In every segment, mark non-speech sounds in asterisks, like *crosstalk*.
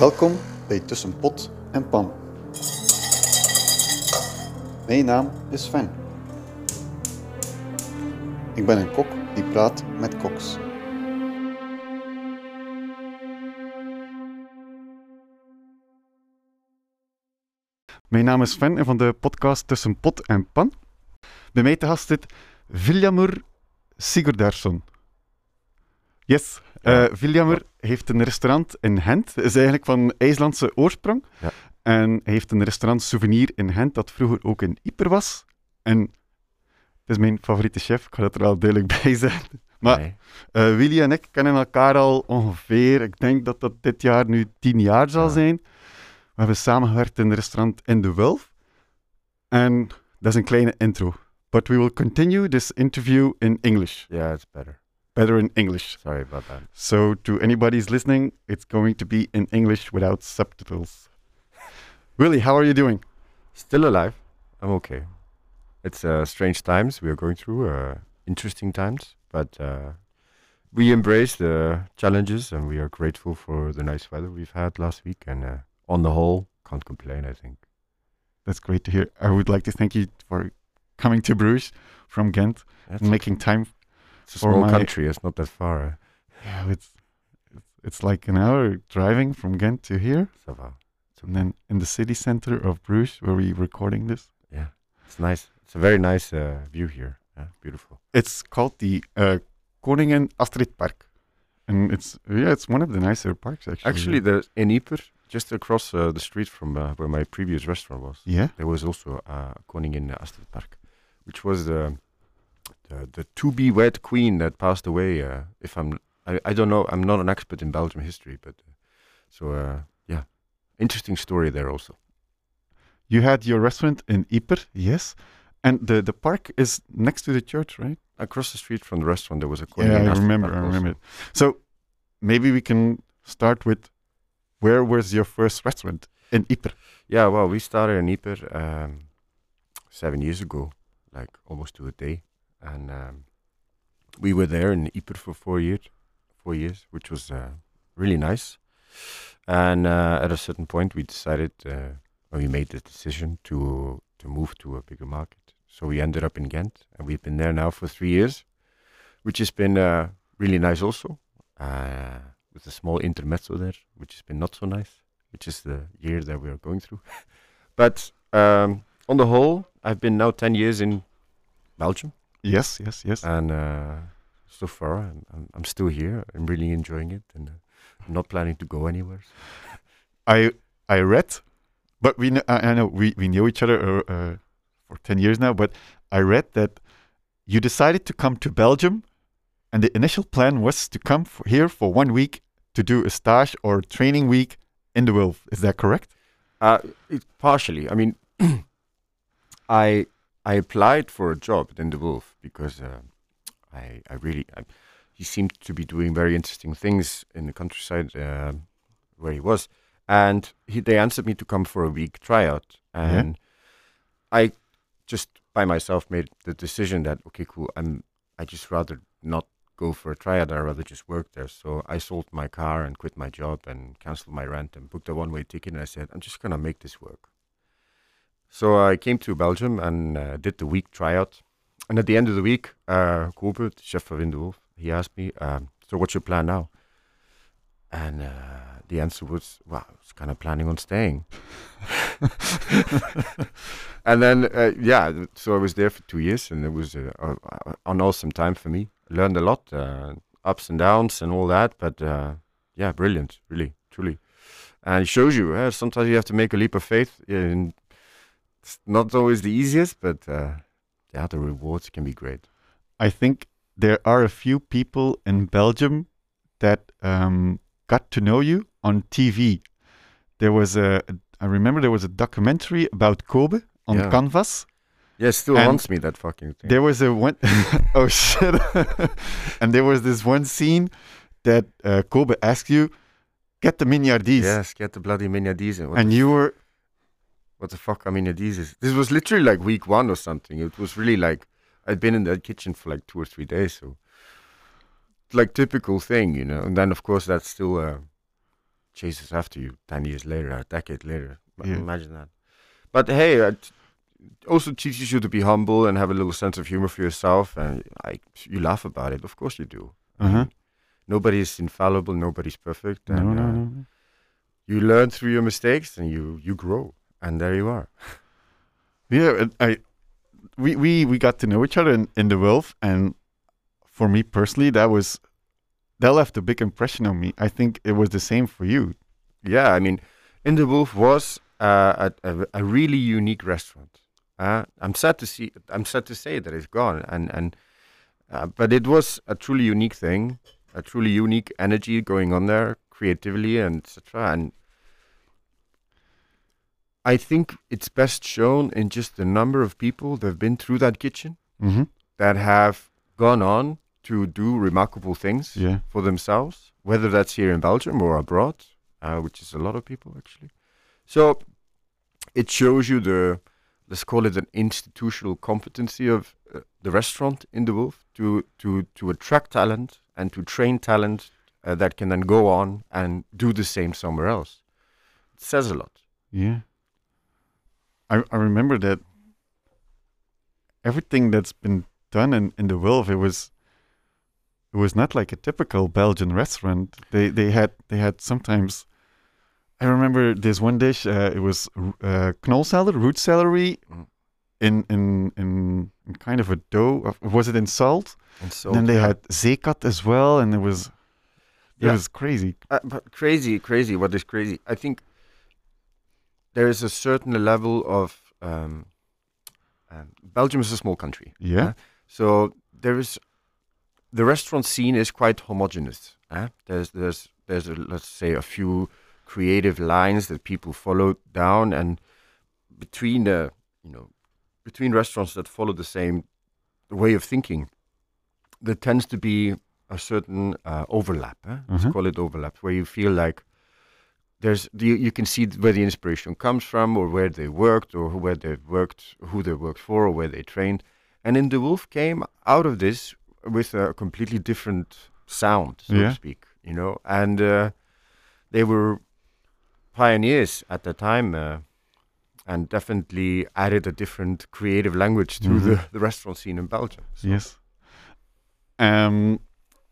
Welkom bij Tussen Pot en Pan. Mijn naam is Sven. Ik ben een kok die praat met koks. Mijn naam is Sven en van de podcast Tussen Pot en Pan. Bij mij te gast zit Viljamur Sigurdarsson. Yes, Ja. eh Viljamur heeft een restaurant in Gent. is eigenlijk van IJslandse oorsprong. Ja. En hij heeft een restaurant Souvenir in Gent dat vroeger ook in Yper was. En het is mijn favoriete chef, ik ga dat er wel duidelijk *laughs* bij zeggen. Maar Nee. eh, Willy en ik kennen elkaar al ongeveer, ik denk dat dat dit jaar nu tien jaar zal Ja. zijn. We hebben samengewerkt in een restaurant in de Wulf. En dat is een kleine intro. But we will continue this interview in English. Yeah, it's better. Better in English. Sorry about that. So, to anybody's listening, it's going to be in English without subtitles. Willie, how are you doing? Still alive. I'm okay. It's uh, strange times we are going through, uh, interesting times, but uh, we embrace the challenges and we are grateful for the nice weather we've had last week. And uh, on the whole, can't complain, I think. That's great to hear. I would like to thank you for coming to Bruges from Ghent That's and making time. It's a small my- country, it's not that far. Uh, Yeah, it's, it's like an hour driving from Ghent to here, ça va. And then in the city center of Bruges, where we're recording this. Yeah, it's nice. It's a very nice uh, view here. Yeah, beautiful. It's called the uh, Koningin Astrid Park, and it's yeah, it's one of the nicer parks actually. Actually, there's in Yper, just across uh, the street from uh, where my previous restaurant was, yeah, there was also a koningin Astrid Park, which was the the, the to be wed queen that passed away. Uh, if I'm, I, I don't know, I'm not an expert in Belgium history, but uh, so uh, yeah, interesting story there also. you had your restaurant in Yper, yes, and the the park is next to the church, right? Across the street from the restaurant, there was a Yeah. I remember. I remember. it. So maybe we can start with where was your first restaurant in Yper? Yeah, well, we started in Yper um, seven years ago, like almost to a day, and um, we were there in Yper for four years, four years, which was uh, really nice. And uh, at a certain point, we decided, uh, we made the decision to to move to a bigger market. So we ended up in Ghent, and we've been there now for three years, which has been uh, really nice also. Uh, with a small intermezzo there, which has been not so nice which is the year that we are going through. *laughs* but um, on the whole, I've been now 10 years in Belgium, Yes, yes, yes. and uh, so far I'm, I'm, still here. I'm really enjoying it, and uh, I'm not planning to go anywhere. I I read, but we kn- I, I know we, we know each other uh, uh, for ten years now. But I read that you decided to come to Belgium, and the initial plan was to come for here for one week to do a stage or training week in the Wolf. Is that correct? Uh, it, partially. I mean, *clears throat* I I applied for a job in the Wolf because uh, I I really I, he seemed to be doing very interesting things in the countryside uh, where he was, and he, they answered me to come for a week tryout, and I just by myself made the decision that okay, cool, I'm I just rather not go for a tryout. I'd rather just work there. So I sold my car and quit my job and canceled my rent and booked a one-way ticket. And I said, I'm just gonna make this work. So I came to Belgium and uh, did the week tryout. And at the end of the week, uh, chef of In he asked me, um, "So what's your plan now?" And uh, the answer was, "Well, I was kind of planning on staying." *laughs* and then, uh, yeah, so I was there for two years, and it was uh, an awesome time for me. Learned a lot, uh, ups and downs, and all that. But uh, yeah, brilliant, really, truly. And it shows you. Uh, sometimes you have to make a leap of faith. In, it's not always the easiest, but uh, yeah, the rewards can be great. I think there are a few people in Belgium that um, got to know you on TV. There was a, I remember there was a documentary about Kobe on Yeah. Canvas. Yeah, it still And haunts me that fucking thing. There was a one *laughs* oh shit. *laughs* and there was this one scene that uh, Kobe asked you, get the mignardises. Yes, get the bloody mignardise. What, And you were, what the fuck are mignardises? This was literally like week one or something. It was really like I'd been in that kitchen for like two or three days, so like typical thing, you know. And then of course that's still uh, chases after you ten years later, a decade later. Yeah. Imagine that. But hey, it also teaches you to be humble and have a little sense of humor for yourself, and I, you laugh about it. Of course you do. I Uh-huh. mean, Nobody's infallible. Nobody's perfect. No, and, no, uh. You learn through your mistakes, and you you grow, and there you are. Yeah, I we we we got to know each other in, in the Wolf, and for me personally, that was that left a big impression on me. I think it was the same for you. Yeah, I mean, In the Wolf was uh, a, a a really unique restaurant. Uh, I'm sad to see. I'm sad to say that it's gone, and and uh, but it was a truly unique thing, a truly unique energy going on there, creatively and etc. And I think it's best shown in just the number of people that have been through that kitchen Mm-hmm. that have gone on to do remarkable things Yeah. for themselves, whether that's here in Belgium or abroad, uh, which is a lot of people actually. So it shows you the, let's call it an institutional competency of uh, the restaurant in the Wolf to to to attract talent and to train talent uh, that can then go on and do the same somewhere else. It says a lot. Yeah. I I remember that everything that's been done in, in the Wolf, it was it was not like a typical Belgian restaurant. They they had they had sometimes I remember this one dish, uh, it was uh, knolselder, root celery Mm. in, in in in kind of a dough. Of, was it in salt? And so then they had zeekat as well, and it was it Yeah. was crazy. Uh, but crazy, crazy. What is crazy? I think there is a certain level of um, um, Belgium is a small country, Yeah. Uh, so there is the restaurant scene is quite homogenous. eh? There's there's there's a, let's say a few creative lines that people follow down, and between the you know between restaurants that follow the same way of thinking, there tends to be a certain uh, overlap. eh? Let's call it overlap, where you feel like there's you, you can see where the inspiration comes from, or where they worked, or where they worked, who they worked for, or where they trained. And in the Wolf came out of this with a completely different sound, so Yeah. to speak. You know, and uh, they were pioneers at the time. Uh, and definitely added a different creative language to Mhm. the, the restaurant scene in Belgium. So- Yes. Um.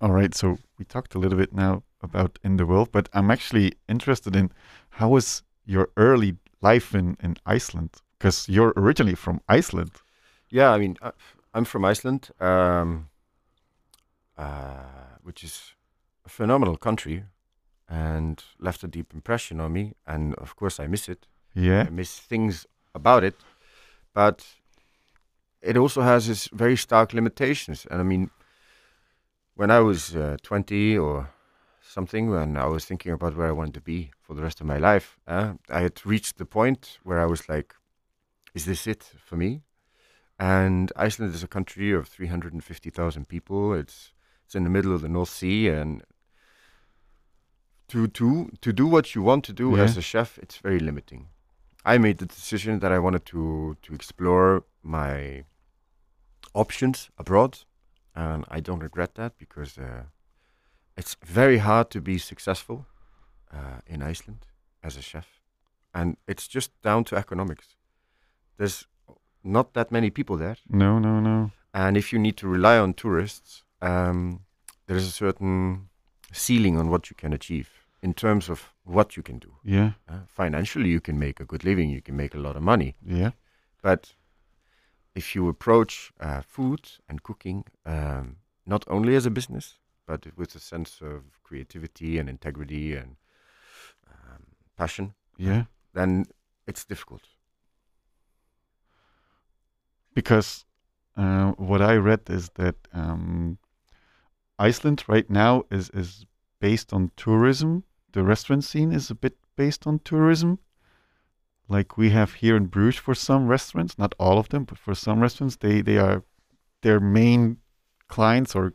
All right. So we talked a little bit now about in the Wolf, but I'm actually interested in how was your early life in in Iceland? Because you're originally from Iceland. Yeah, I mean, I'm from Iceland, um, uh, which is a phenomenal country and left a deep impression on me. And of course, I miss it. Yeah. I miss things about it. But it also has its very stark limitations. And I mean, when I was uh, 20 or something, when I was thinking about where I wanted to be for the rest of my life, uh, I had reached the point where I was like, is this it for me? And Iceland is a country of 350,000 people. It's it's in the middle of the North Sea, and to to to do what you want to do Yeah. as a chef, it's very limiting. I made the decision that I wanted to to explore my options abroad, and I don't regret that because uh, it's very hard to be successful uh, in Iceland as a chef, and it's just down to economics. There's not that many people there, No. No. No. and if you need to rely on tourists, um, there is a certain ceiling on what you can achieve in terms of what you can do. Yeah. Uh, financially, you can make a good living, you can make a lot of money, Yeah. but if you approach uh, food and cooking um, not only as a business, but with a sense of creativity and integrity and um, passion, Yeah. then it's difficult. because uh, what I read is that um, Iceland right now is is based on tourism. The restaurant scene is a bit based on tourism, like we have here in Bruges for some restaurants. Not all of them, but for some restaurants, they they are their main clients or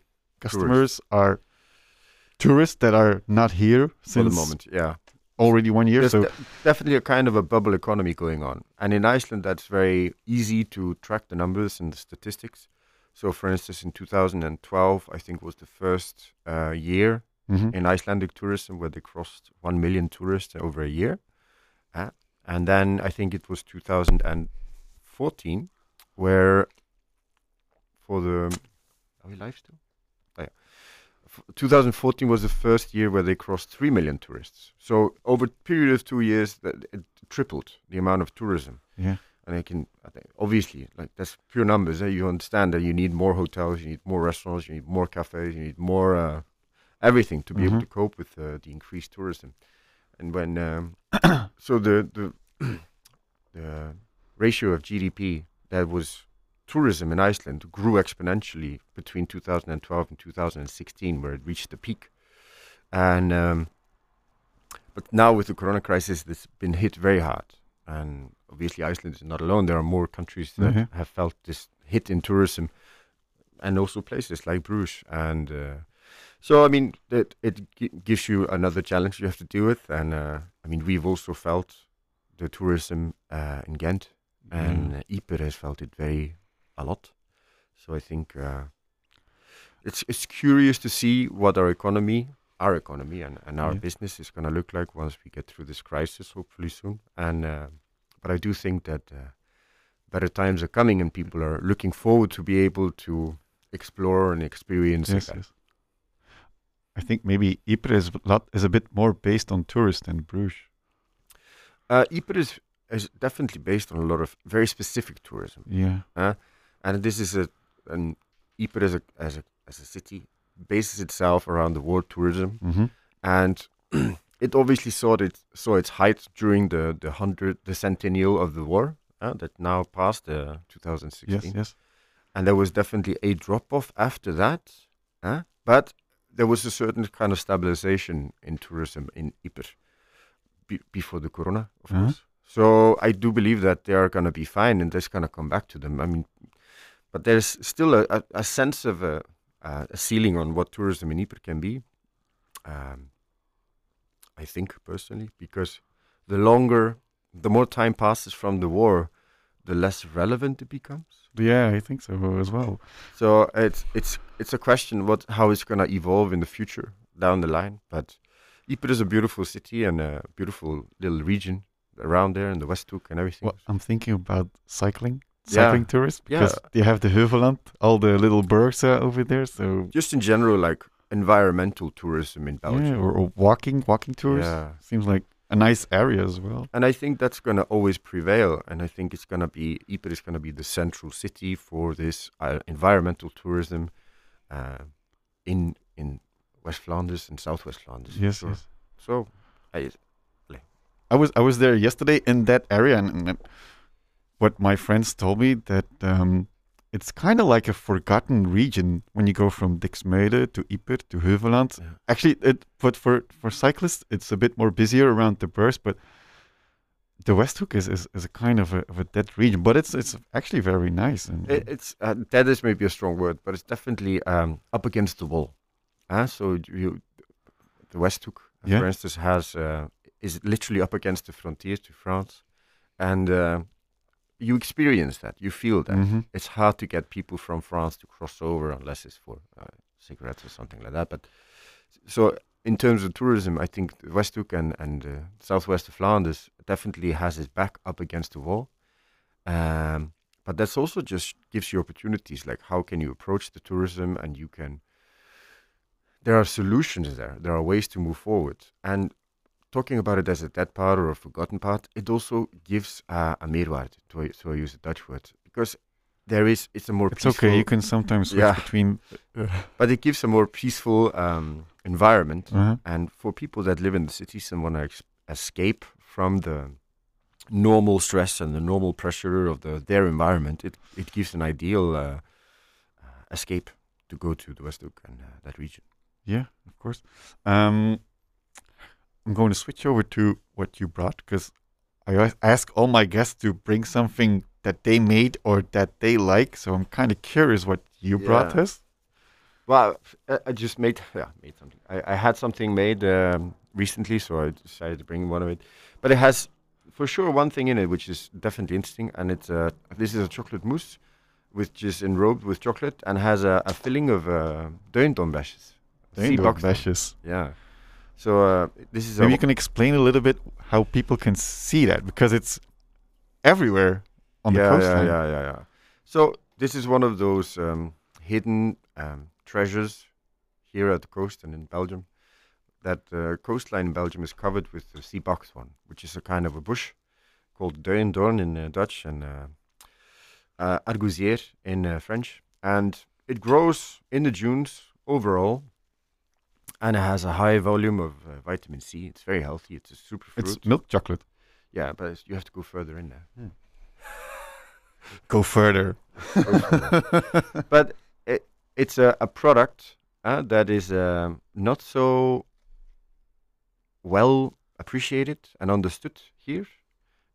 customers are tourists that are not here For the moment, yeah. already one year. There's so de- definitely a kind of a bubble economy going on, and in Iceland, that's very easy to track the numbers and the statistics. So, for instance, in 2012, I think was the first uh, year Mhm. in Icelandic tourism, where they crossed one million tourists over a year. Uh, and then I think it was 2014, where for the are we live still? Oh, yeah. F- 2014 was the first year where they crossed three million tourists. So over a period of two years, that it tripled the amount of tourism. Yeah. And I can I think obviously like that's pure numbers. Eh? You understand that you need more hotels, you need more restaurants, you need more cafes, you need more uh, everything to be able Mhm. to cope with uh, the increased tourism. And when um, *coughs* so the the *coughs* the ratio of GDP that was tourism in Iceland grew exponentially between 2012 and 2016, where it reached the peak. And um, but now with the Corona crisis, it's been hit very hard. And obviously, Iceland is not alone. There are more countries that Mhm. have felt this hit in tourism, and also places like Bruges. And uh, so, I mean, it it gi- gives you another challenge you have to deal with. And uh, I mean, we've also felt the tourism uh, in Ghent, and Mm. uh, Ypres has felt it very a lot. So I think uh, it's it's curious to see what our economy, our economy, and, and our Yeah. business is going to look like once we get through this crisis, hopefully soon. And uh, but I do think that uh, better times are coming, and people are looking forward to be able to explore and experience Yes, yes. I think maybe Ypres is a lot is a bit more based on tourists than Bruges. Uh, Ypres is, is definitely based on a lot of very specific tourism. Yeah. And this is a an Ypres as a as a as a city bases itself around the world tourism, hmm and *clears throat* it obviously saw it saw its height during the the hundred the centennial of the war uh, that now passed uh, 2016, Yes, yes. and there was definitely a drop off after that, uh, but there was a certain kind of stabilization in tourism in Ypres be- before the corona, of Uh-huh. course. So I do believe that they are going to be fine and that's going to come back to them. I mean, but there's still a, a, a sense of a, a, a ceiling on what tourism in Ypres can be. Um, I think personally, because the longer, the more time passes from the war, the less relevant it becomes. Yeah, I think so as well. So it's it's it's a question what how it's gonna evolve in the future down the line. But Ypres is a beautiful city and a beautiful little region around there in the Westhoek and everything. Well, I'm thinking about cycling, Yeah. cycling tourists, Yeah. because you have the Heuvelland, all the little bergs are over there. So Just in general, like environmental tourism in yeah, Belgium. or, or walking, walking tours Yeah. seems like a nice area as well. And I think that's gonna always prevail. And I think it's gonna be Ypres is gonna be the central city for this uh, environmental tourism uh, in in West Flanders and Southwest Flanders. Yes, sure. yes. So I, I was I was there yesterday in that area, and, and what my friends told me that um, it's kind of like a forgotten region when you go from Dixmude to Ypres to Heuvelland. Yeah. Actually, it but for for cyclists, it's a bit more busier around the burst, but. The Westhoek is, is, is a kind of a, of a dead region, but it's it's actually very nice. And It, it's uh, that is maybe a strong word, but it's definitely um, up against the wall. Uh, so you, the Westhoek, uh, Yeah. for instance, has uh, is literally up against the frontiers to France, and uh, you experience that. You feel that Mhm. it's hard to get people from France to cross over unless it's for uh, cigarettes or something like that. But so in terms of tourism, I think the Westhoek and and uh, southwest of Flanders definitely has its back up against the wall. Um, but that's also just gives you opportunities like how can you approach the tourism and you can there are solutions there there are ways to move forward and talking about it as a dead part or a forgotten part it also gives uh, a meerwaarde to, to use a dutch word because there is it's a more it's peaceful okay. You can sometimes switch Yeah. between. *laughs* but it gives a more peaceful um, environment Uh-huh. and for people that live in the cities and want to ex- escape from the normal stress and the normal pressure of the their environment, it, it gives an ideal uh, uh, escape to go to the Westhoek and uh, that region. Yeah, of course. Um, I'm going to switch over to what you brought because I ask all my guests to bring something that they made or that they like. So I'm kind of curious what you brought us. Well, I, just made yeah made something. I, I had something made um, recently, so I decided to bring one of it. But it has for sure one thing in it which is definitely interesting, and it's uh, this is a chocolate mousse, which is enrobed with chocolate and has a, a filling of uh, sea duindoorn Yeah. So uh, this is Maybe you can explain a little bit how people can see that because it's everywhere on yeah, the coastline. Yeah, yeah, yeah, yeah. So this is one of those um, hidden um, treasures here at the coast and in Belgium. That the coastline in Belgium is covered with the sea buckthorn, which is a kind of a bush called duindoorn in uh, Dutch and uh, uh, argousier in uh, French. And it grows in the dunes overall, and it has a high volume of uh, vitamin C. It's very healthy. It's a superfood. It's milk chocolate. yeah, but it's- you have to go further in there. *laughs* Go further. Go *laughs* further. but it, it's a, a product uh, that is um, not so well appreciated and understood here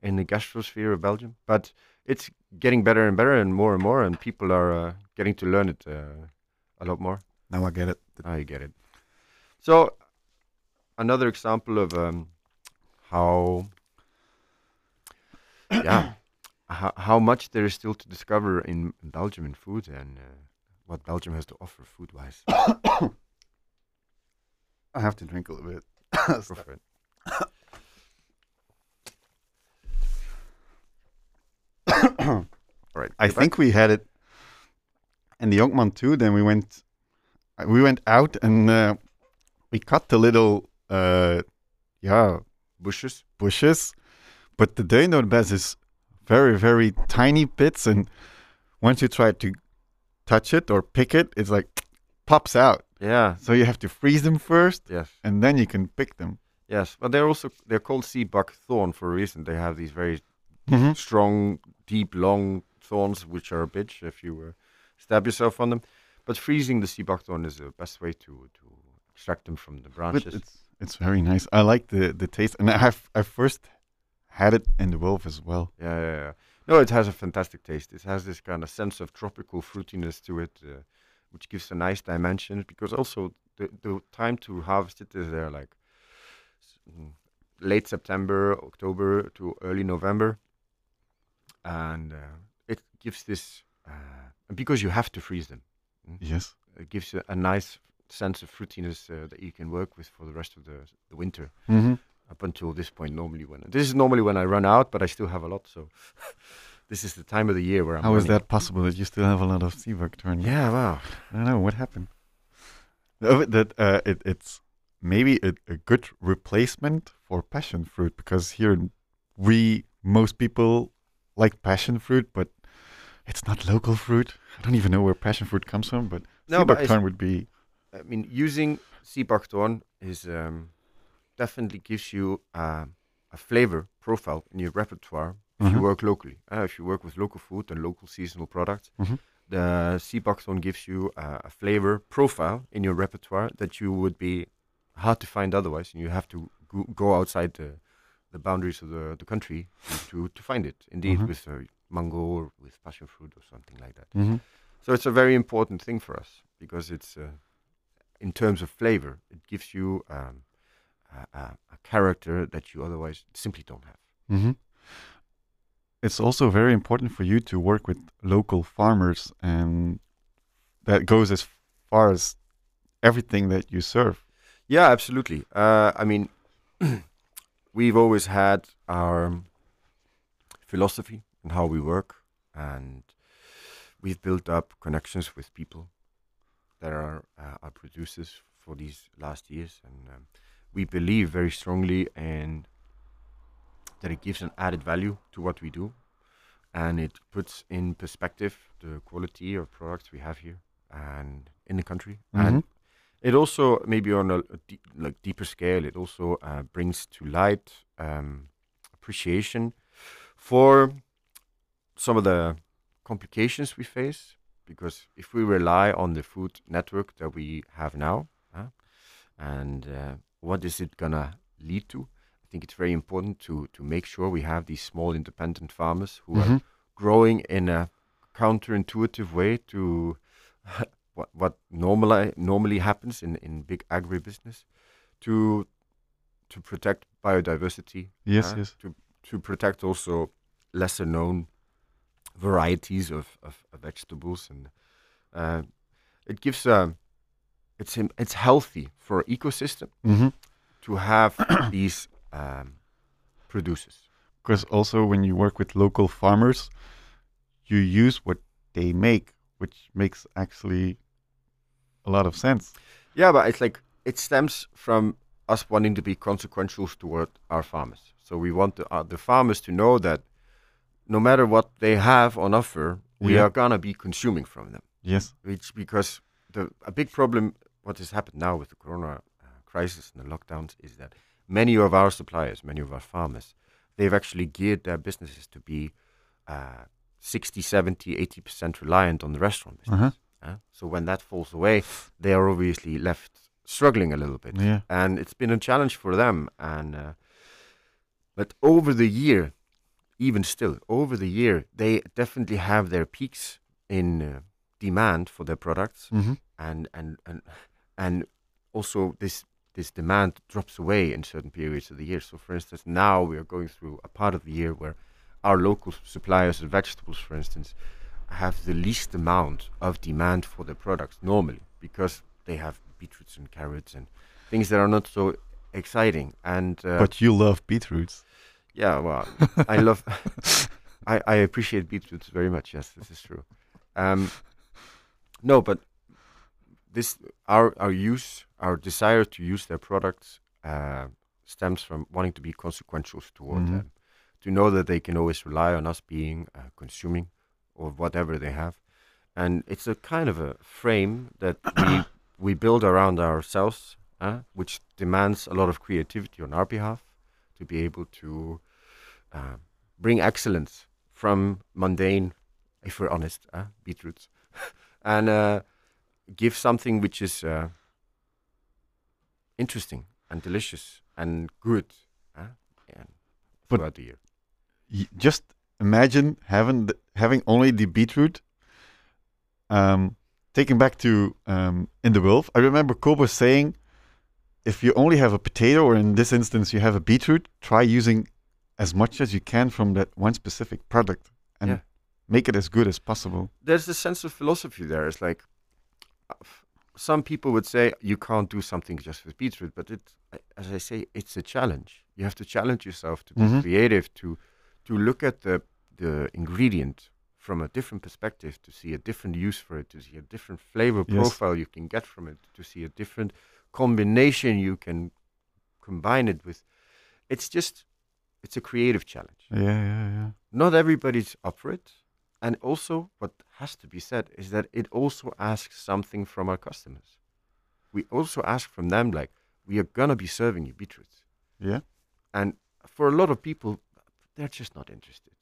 in the gastrosphere of Belgium. But it's getting better and better and more and more, and people are uh, getting to learn it uh, a lot more. Now I get it. Now I get it. So, another example of um, how, yeah, *coughs* how, how much there is still to discover in Belgium in food and uh, what Belgium has to offer food wise. *coughs* I have to drink a little bit. *coughs* Go for it. All right. I you're back? think we had it in the Jonkman too. Then we went, uh, we went out and uh, we cut the little, uh, yeah, bushes. bushes, but the Deinorbes is very, very tiny bits, and once you try to touch it or pick it, it's like pops out. Yeah. So you have to freeze them first, Yes. and then you can pick them. Yes. But they're also they're called sea buckthorn for a reason. They have these very Mm-hmm. strong, deep, long thorns, which are a bitch if you uh, stab yourself on them. But freezing the sea buckthorn is the best way to to extract them from the But branches. it's it's very nice. I like the the taste, and I have I first had it in the wolf as well. yeah, yeah, yeah. No, it has a fantastic taste. It has this kind of sense of tropical fruitiness to it, uh, which gives a nice dimension. Because also the the time to harvest it is there, like mm, late September, October to early November, and uh, it gives this. Uh, because you have to freeze them. Yes. it gives you a nice sense of fruitiness uh, that you can work with for the rest of the, the winter Mm-hmm. up until this point normally when this is normally when i run out but i still have a lot so *laughs* this is the time of the year where i'm How is running. that possible that you still have a lot of sea buckthorn? yeah wow I don't know what happened. No, that uh, it, it's maybe a, a good replacement for passion fruit because here we most people like passion fruit, but it's not local fruit. I don't even know where passion fruit comes from, but No, sea but would be i mean using sea buckthorn is um, definitely gives you uh, a flavor profile in your repertoire if you Mhm. work locally uh, if you work with local food and local seasonal products Mhm. the sea buckthorn gives you uh, a flavor profile in your repertoire that you would be hard to find otherwise, and you have to go, go outside the the boundaries of the, the country to, to, find it. Indeed, Mhm. with uh, mango or with passion fruit or something like that. Mhm. So it's a very important thing for us because it's uh, in terms of flavor, it gives you um, a, a, a character that you otherwise simply don't have. Mhm. It's also very important for you to work with local farmers, and that goes as far as everything that you serve. Yeah, absolutely. Uh, I mean, *clears throat* we've always had our philosophy and how we work, and we've built up connections with people that are uh, our producers for these last years, and um, we believe very strongly in that it gives an added value to what we do, and it puts in perspective the quality of products we have here and in the country, and Mhm. it also maybe on a, a deep, like deeper scale it also uh, brings to light um, appreciation for some of the complications we face because if we rely on the food network that we have now huh, and uh, what is it gonna lead to i think it's very important to to make sure we have these small independent farmers who are Mhm. growing in a counterintuitive way to *laughs* what what normally normally happens in in big agribusiness to to protect biodiversity Yes, uh, yes. to to protect also lesser known varieties of, of, of vegetables and uh, it gives a it's im- it's healthy for ecosystem Mm-hmm. to have *coughs* these um, producers. Because also when you work with local farmers, you use what they make, which makes actually a lot of sense. Yeah, but it's like it stems from us wanting to be consequential toward our farmers. So we want the, uh, the farmers to know that no matter what they have on offer, we Yeah. are gonna be consuming from them. Yes. Which because the a big problem what has happened now with the corona uh, crisis and the lockdowns is that many of our suppliers, many of our farmers, they've actually geared their businesses to be uh, 60, 70, 80% reliant on the restaurant business. Uh-huh. uh, so when that falls away, they are obviously left struggling a little bit. Yeah. And it's been a challenge for them. And uh, but over the year, even still, over the year, they definitely have their peaks in uh, demand for their products, Mm-hmm. and and and and also this this demand drops away in certain periods of the year. So, for instance, now we are going through a part of the year where our local suppliers of vegetables, for instance, have the least amount of demand for their products normally because they have beetroots and carrots and things that are not so exciting. And uh, But you love beetroots. Yeah, well, I *laughs* love, I, I appreciate beetroots very much. Yes, this is true. Um, no, but this our our use, our desire to use their products, uh, stems from wanting to be consequential toward Mhm. them, to know that they can always rely on us being uh, consuming or whatever they have, and it's a kind of a frame that we *coughs* we build around ourselves, uh, which demands a lot of creativity on our behalf to be able to uh, bring excellence from mundane, if we're honest, uh, beetroots, *laughs* and uh, give something which is uh, interesting and delicious and good uh, and throughout the year. Just imagine having the, having only the beetroot. Um, taking back to um, in the wolf, I remember Kobe saying, if you only have a potato, or in this instance you have a beetroot, try using as much as you can from that one specific product and Yeah. make it as good as possible. There's a sense of philosophy there. It's like uh, some people would say you can't do something just with beetroot, but it, as I say, it's a challenge. You have to challenge yourself to be Mhm. creative, to to look at the the ingredient from a different perspective, to see a different use for it, to see a different flavor Yes. profile you can get from it, to see a different combination you can combine it with. It's just, it's a creative challenge Yeah, yeah, yeah. not everybody's up for it. And also, what has to be said is that it also asks something from our customers. We also ask from them, like, we are going to be serving you beetroots. Yeah. And for a lot of people, they're just not interested.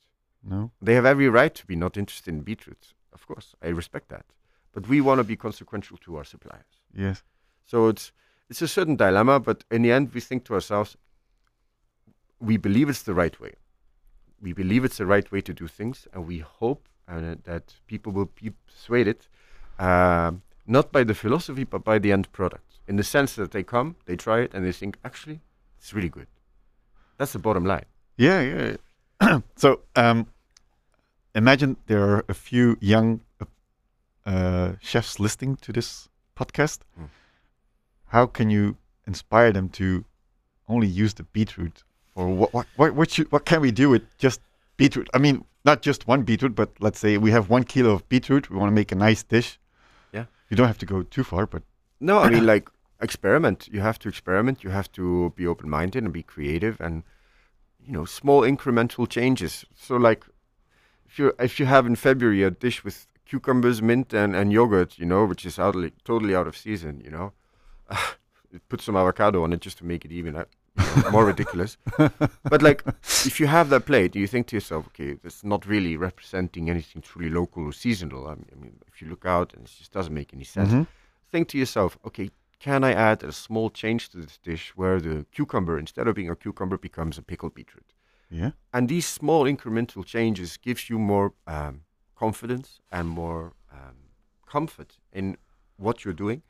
No. They have every right to be not interested in beetroots. Of course, I respect that. But we want to be consequential to our suppliers. Yes. So it's it's a certain dilemma, but in the end, we think to ourselves, we believe it's the right way. We believe it's the right way to do things, and we hope uh, that people will be persuaded, um, not by the philosophy, but by the end product. In the sense that they come, they try it, and they think, actually, it's really good. That's the bottom line. Yeah, yeah. yeah. *clears throat* so, um, imagine there are a few young uh, uh, chefs listening to this podcast. Mm. How can you inspire them to only use the beetroot, or what? What? What? What, should, what can we do with just beetroot? I mean, not just one beetroot, but let's say we have one kilo of beetroot. We want to make a nice dish. Yeah. You don't have to go too far, but No, I mean *clears throat* like experiment. You have to experiment. You have to be open minded and be creative and you know, small incremental changes. So like if you if you have in February a dish with cucumbers, mint and, and yogurt, you know, which is out, totally out of season, you know. *sighs* put some avocado on it just to make it even *laughs* more ridiculous. But like if you have that plate, you think to yourself, okay, that's not really representing anything truly local or seasonal. I mean, I mean if you look out and it just doesn't make any sense Mhm. think to yourself, okay, can I add a small change to this dish where the cucumber, instead of being a cucumber, becomes a pickled beetroot? yeah, And these small incremental changes gives you more um, confidence and more um, comfort in what you're doing,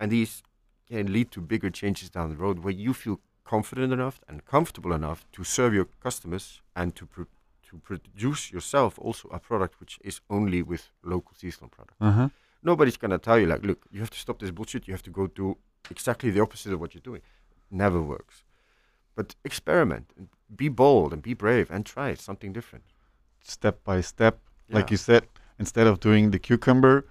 and these can lead to bigger changes down the road where you feel confident enough and comfortable enough to serve your customers and to pro- to produce yourself also a product which is only with local seasonal product uh huh, Nobody's gonna tell you like, look, you have to stop this bullshit. You have to go do exactly the opposite of what you're doing. Never works. But experiment and be bold and be brave and try something different. Step by step, like you said, instead of doing the cucumber,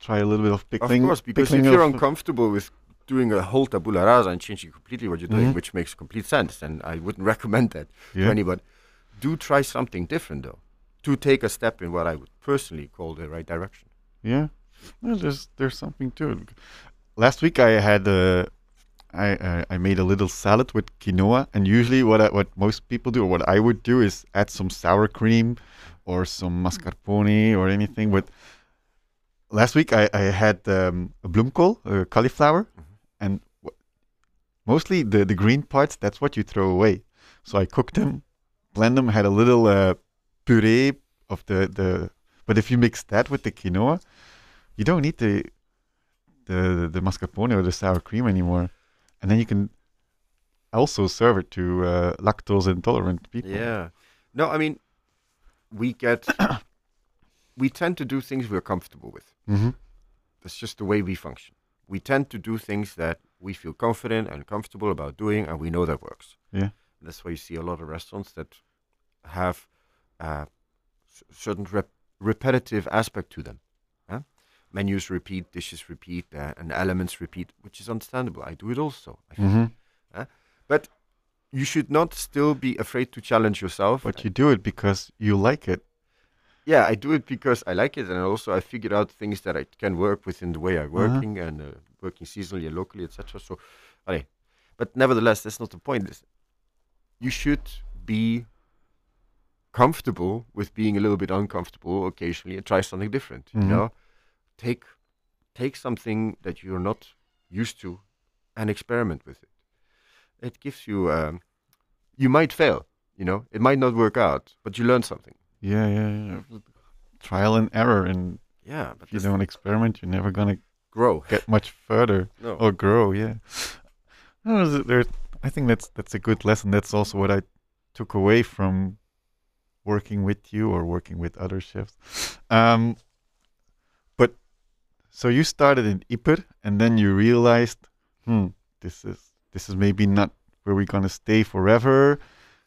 try a little bit of pickling. Of course, because pickling if you're uncomfortable with doing a whole tabula rasa and changing completely what you're doing, Mhm. which makes complete sense, and I wouldn't *laughs* recommend that to anybody. Do try something different though, to take a step in what I would personally call the right direction. Yeah, well, there's there's something to it. Last week I had uh, I uh, I made a little salad with quinoa, and usually what I, what most people do, or what I would do, is add some sour cream or some mascarpone or anything. But last week I I had um, a bloemkool, uh, cauliflower, and mostly the the green parts. That's what you throw away. So I cooked them, blend them, had a little uh, puree of the the. But if you mix that with the quinoa, you don't need the the the mascarpone or the sour cream anymore, and then you can also serve it to uh, lactose intolerant people. Yeah. No, I mean, we get, *coughs* we tend to do things we're comfortable with. hmm That's just the way we function. We tend to do things that we feel confident and comfortable about doing, and we know that works. Yeah. That's why you see a lot of restaurants that have uh, certain rep- repetitive aspect to them. huh? Menus repeat, dishes repeat, uh, and elements repeat, which is understandable. I do it also. I think. hmm But you should not still be afraid to challenge yourself. But you do it because you like it. Yeah, I do it because I like it, and also I figured out things that I can work within the way I'm Uh-huh. working and uh, working seasonally and locally, etc. So, allee. but nevertheless, that's not the point. You should be comfortable with being a little bit uncomfortable occasionally and try something different. Mhm. You know, take take something that you're not used to and experiment with it. It gives you. Um, you might fail. You know, it might not work out, but you learn something. Yeah, yeah, yeah. Trial and error, and Yeah, but if you don't experiment, you're never gonna grow. get much further No. or grow. Yeah. No, there. I think that's that's a good lesson. That's also what I took away from working with you or working with other chefs. Um, but so you started in Ypres, and then you realized, hmm, this is this is maybe not where we're gonna stay forever.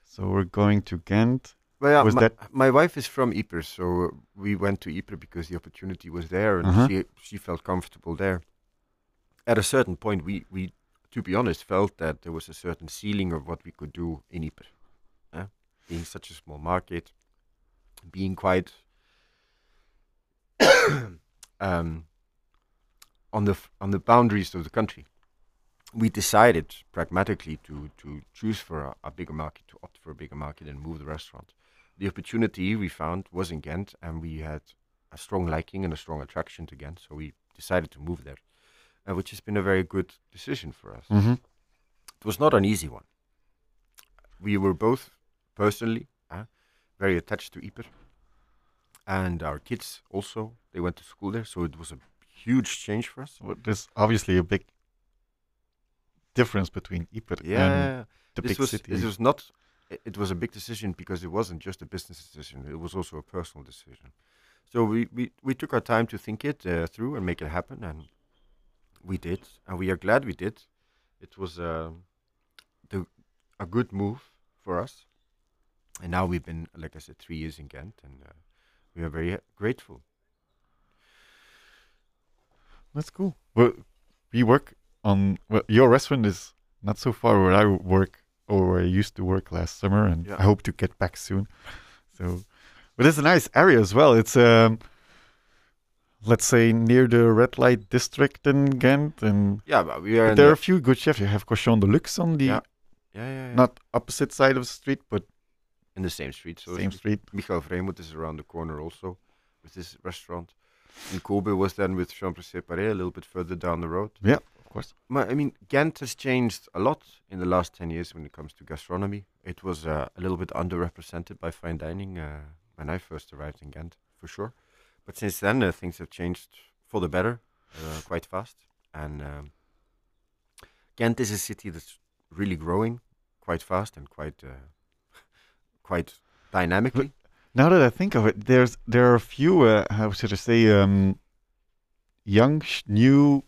So we're going to Ghent. Well, yeah, Was my, that- my wife is from Ypres, so we went to Ypres because the opportunity was there, and Uh-huh. she she felt comfortable there. At a certain point, we we, to be honest, felt that there was a certain ceiling of what we could do in Ypres, eh? being such a small market, being quite *coughs* um, on the f- on the boundaries of the country. We decided pragmatically to to choose for a, a bigger market, to opt for a bigger market, and move the restaurant. The opportunity we found was in Ghent, and we had a strong liking and a strong attraction to Ghent, so we decided to move there, uh, which has been a very good decision for us. Mm-hmm. It was not an easy one. We were both personally uh, very attached to Ypres, and our kids also. They went to school there, so it was a huge change for us. So there's obviously a big difference between Ypres and Yeah, the this big was city. this was not. It was a big decision because it wasn't just a business decision; it was also a personal decision. So we we, we took our time to think it uh, through and make it happen, and we did, and we are glad we did. It was the a good move for us, and now we've been, like I said, three years in Ghent, and uh, we are very grateful. That's cool. Well, we work on well, your restaurant is not so far where I work or where I used to work last summer, and Yeah. I hope to get back soon. So, but it's a nice area as well. It's um, let's say near the red light district in Ghent, and Yeah, but we are but there are a few good chefs. You have Cochon de Luxe on the Yeah. yeah, yeah, yeah. not opposite side of the street, but in the same street. So same street. Michael Vrijmoed is around the corner also with this restaurant. And Kobe was then with Chambre Séparée a little bit further down the road. Yeah, of course. I mean, Ghent has changed a lot in the last 10 years when it comes to gastronomy. It was uh, a little bit underrepresented by fine dining uh, when I first arrived in Ghent, for sure. But since then, uh, things have changed for the better uh, quite fast. And um, Ghent is a city that's really growing quite fast and quite, uh, *laughs* quite dynamically. Now that I think of it, there's there are a few. Uh, how should I say? Um, young, new,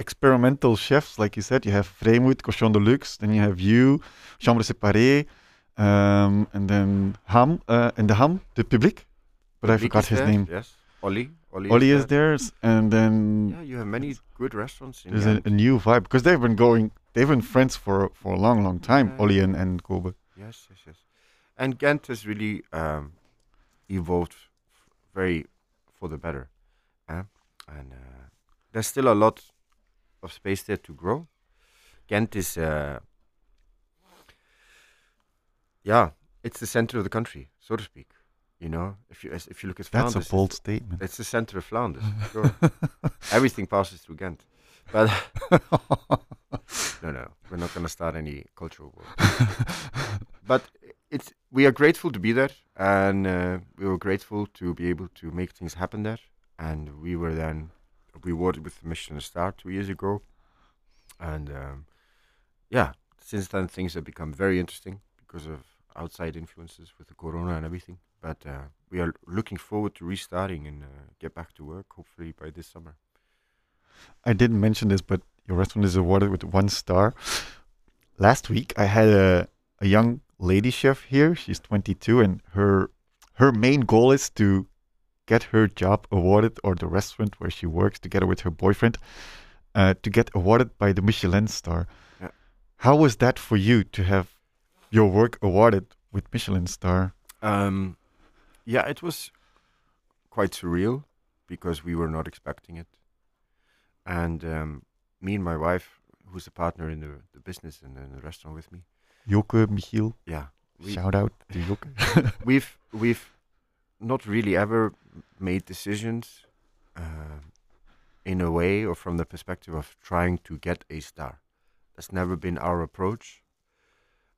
experimental chefs, like you said. You have Vrijmoed, Cochon de Luxe, then you have you, Chambre Séparée, um, and then Ham, uh, and the Ham, the Public, but I forgot his there, name. Yes, Ollie. Ollie, Oli is there, and then Yeah, you have many good restaurants in there's a, a new vibe because they've been going, they've been friends for for a long, long time. Yeah. Oli and and Kobe. Yes, yes, yes. And Ghent has really um, evolved very for the better. eh? And uh, there's still a lot of space there to grow. Ghent is, uh, yeah, it's the center of the country, so to speak. You know, if you if you look at Flanders, That's a bold statement. it's the center of Flanders. *laughs* sure. Everything passes through Ghent. But *laughs* no, no, we're not going to start any cultural war. *laughs* but it's we are grateful to be there, and uh, we were grateful to be able to make things happen there. And we were then rewarded with the Michelin star two years ago, and um, yeah, since then things have become very interesting because of outside influences with the corona and everything. But uh, we are looking forward to restarting and uh, get back to work hopefully by this summer. I didn't mention this, but your restaurant is awarded with one star. Last week, I had a, a young lady chef here. She's 22, and her her main goal is to get her job awarded, or the restaurant where she works together with her boyfriend, uh, to get awarded by the Michelin star. Yeah. How was that for you to have your work awarded with Michelin star? Um, yeah, it was quite surreal because we were not expecting it. And um, me and my wife, who's a partner in the, the business and in the restaurant with me, Joke, Michiel, yeah, we, shout out to Joke. *laughs* we've we've not really ever made decisions uh, in a way or from the perspective of trying to get a star. That's never been our approach.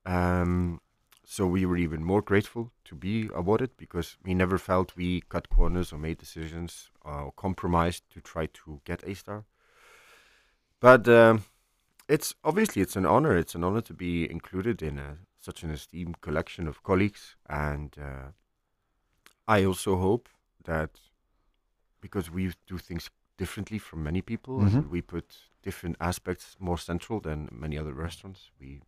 Um, so we were even more grateful to be awarded because we never felt we cut corners or made decisions uh, or compromised to try to get a star. But um, it's obviously it's an honor. It's an honor to be included in a, such an esteemed collection of colleagues, and uh, I also hope that because we do things differently from many people, Mhm. and we put different aspects more central than many other restaurants. We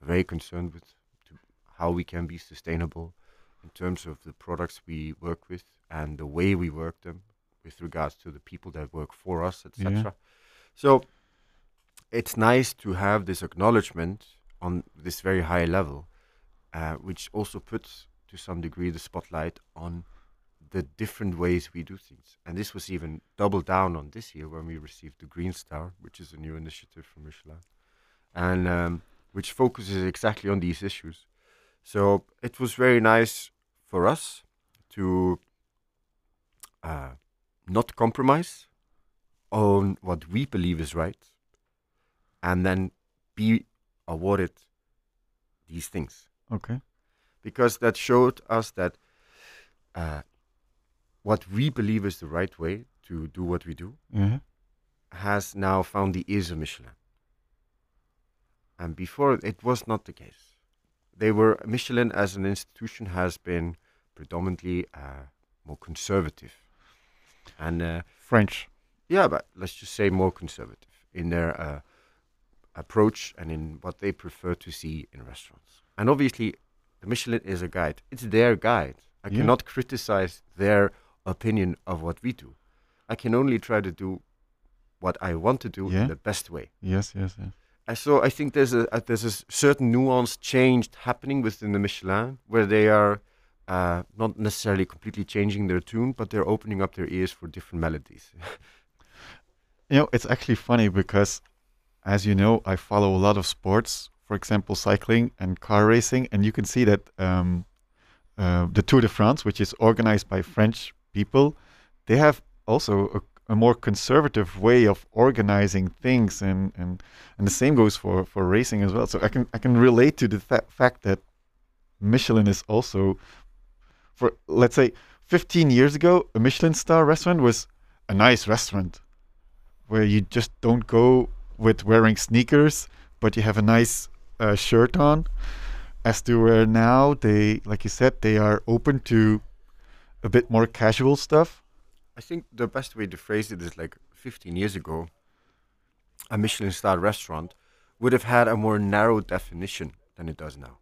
are very concerned with to how we can be sustainable in terms of the products we work with and the way we work them with regards to the people that work for us, etc. Yeah. So it's nice to have this acknowledgement on this very high level, uh, which also puts to some degree the spotlight on the different ways we do things. And this was even doubled down on this year when we received the Green Star, which is a new initiative from Michelin, and um, which focuses exactly on these issues. So it was very nice for us to uh, not compromise on what we believe is right, and then be awarded these things okay. Because that showed us that uh, what we believe is the right way to do what we do Yeah. has now found the ears of Michelin. And before it was not the case. They were Michelin as an institution has been predominantly uh, more conservative, and uh, French. yeah, but let's just say more conservative in their uh, approach and in what they prefer to see in restaurants. And obviously, the Michelin is a guide. It's their guide. I Yeah. cannot criticize their opinion of what we do. I can only try to do what I want to do Yeah. in the best way. Yes, yes, yes. And so I think there's a, there's a certain nuance change happening within the Michelin where they are uh, not necessarily completely changing their tune, but they're opening up their ears for different melodies. *laughs* You know, it's actually funny because, as you know, I follow a lot of sports, for example, cycling and car racing, and you can see that um, uh, the Tour de France, which is organized by French people, they have also a, a more conservative way of organizing things, and, and and the same goes for for racing as well. So I can I can relate to the fa- fact that Michelin is also, for let's say, 15 years ago, a Michelin star restaurant was a nice restaurant where you just don't go with wearing sneakers, but you have a nice uh, shirt on. As they where now they, like you said, they are open to a bit more casual stuff. I think the best way to phrase it is like 15 years ago, a Michelin star restaurant would have had a more narrow definition than it does now.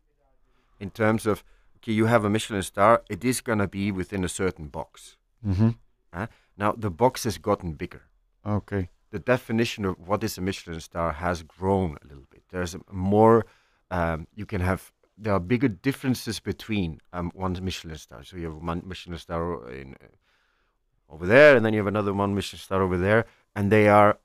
In terms of, okay, you have a Michelin star, it is going to be within a certain box. Mm-hmm. huh? Now, the box has gotten bigger. Okay. The definition of what is a Michelin star has grown a little bit. There's more, um, you can have, there are bigger differences between um, one Michelin star. So you have one Michelin star in, uh, over there, and then you have another one Michelin star over there, and they are,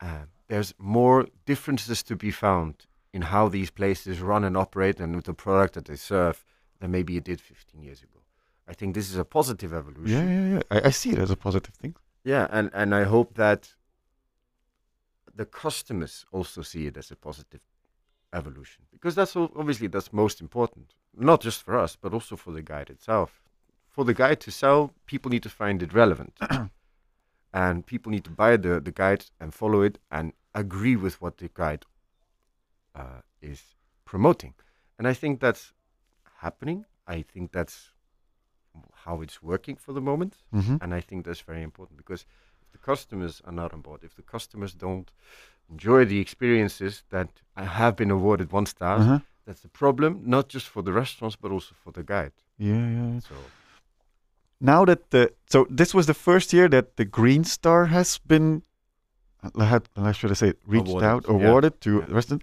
uh, there's more differences to be found in how these places run and operate and with the product that they serve than maybe it did 15 years ago. I think this is a positive evolution. Yeah, yeah, yeah. I, I see it as a positive thing. Yeah, and, and I hope that the customers also see it as a positive evolution because that's obviously that's most important, not just for us, but also for the guide itself. For the guide to sell, people need to find it relevant, *clears throat* and people need to buy the the guide and follow it and agree with what the guide uh, is promoting. And I think that's happening. I think that's how it's working for the moment. Mm-hmm. And I think that's very important because if the customers are not on board, if the customers don't enjoy the experiences that I have been awarded one star, Uh-huh. that's a problem, not just for the restaurants, but also for the guide. Yeah, yeah. yeah. So, Now that the so this was the first year that the Green Star has been, uh, had, how should I say, it, reached Awarded, out, yeah. awarded to Yeah. restaurant.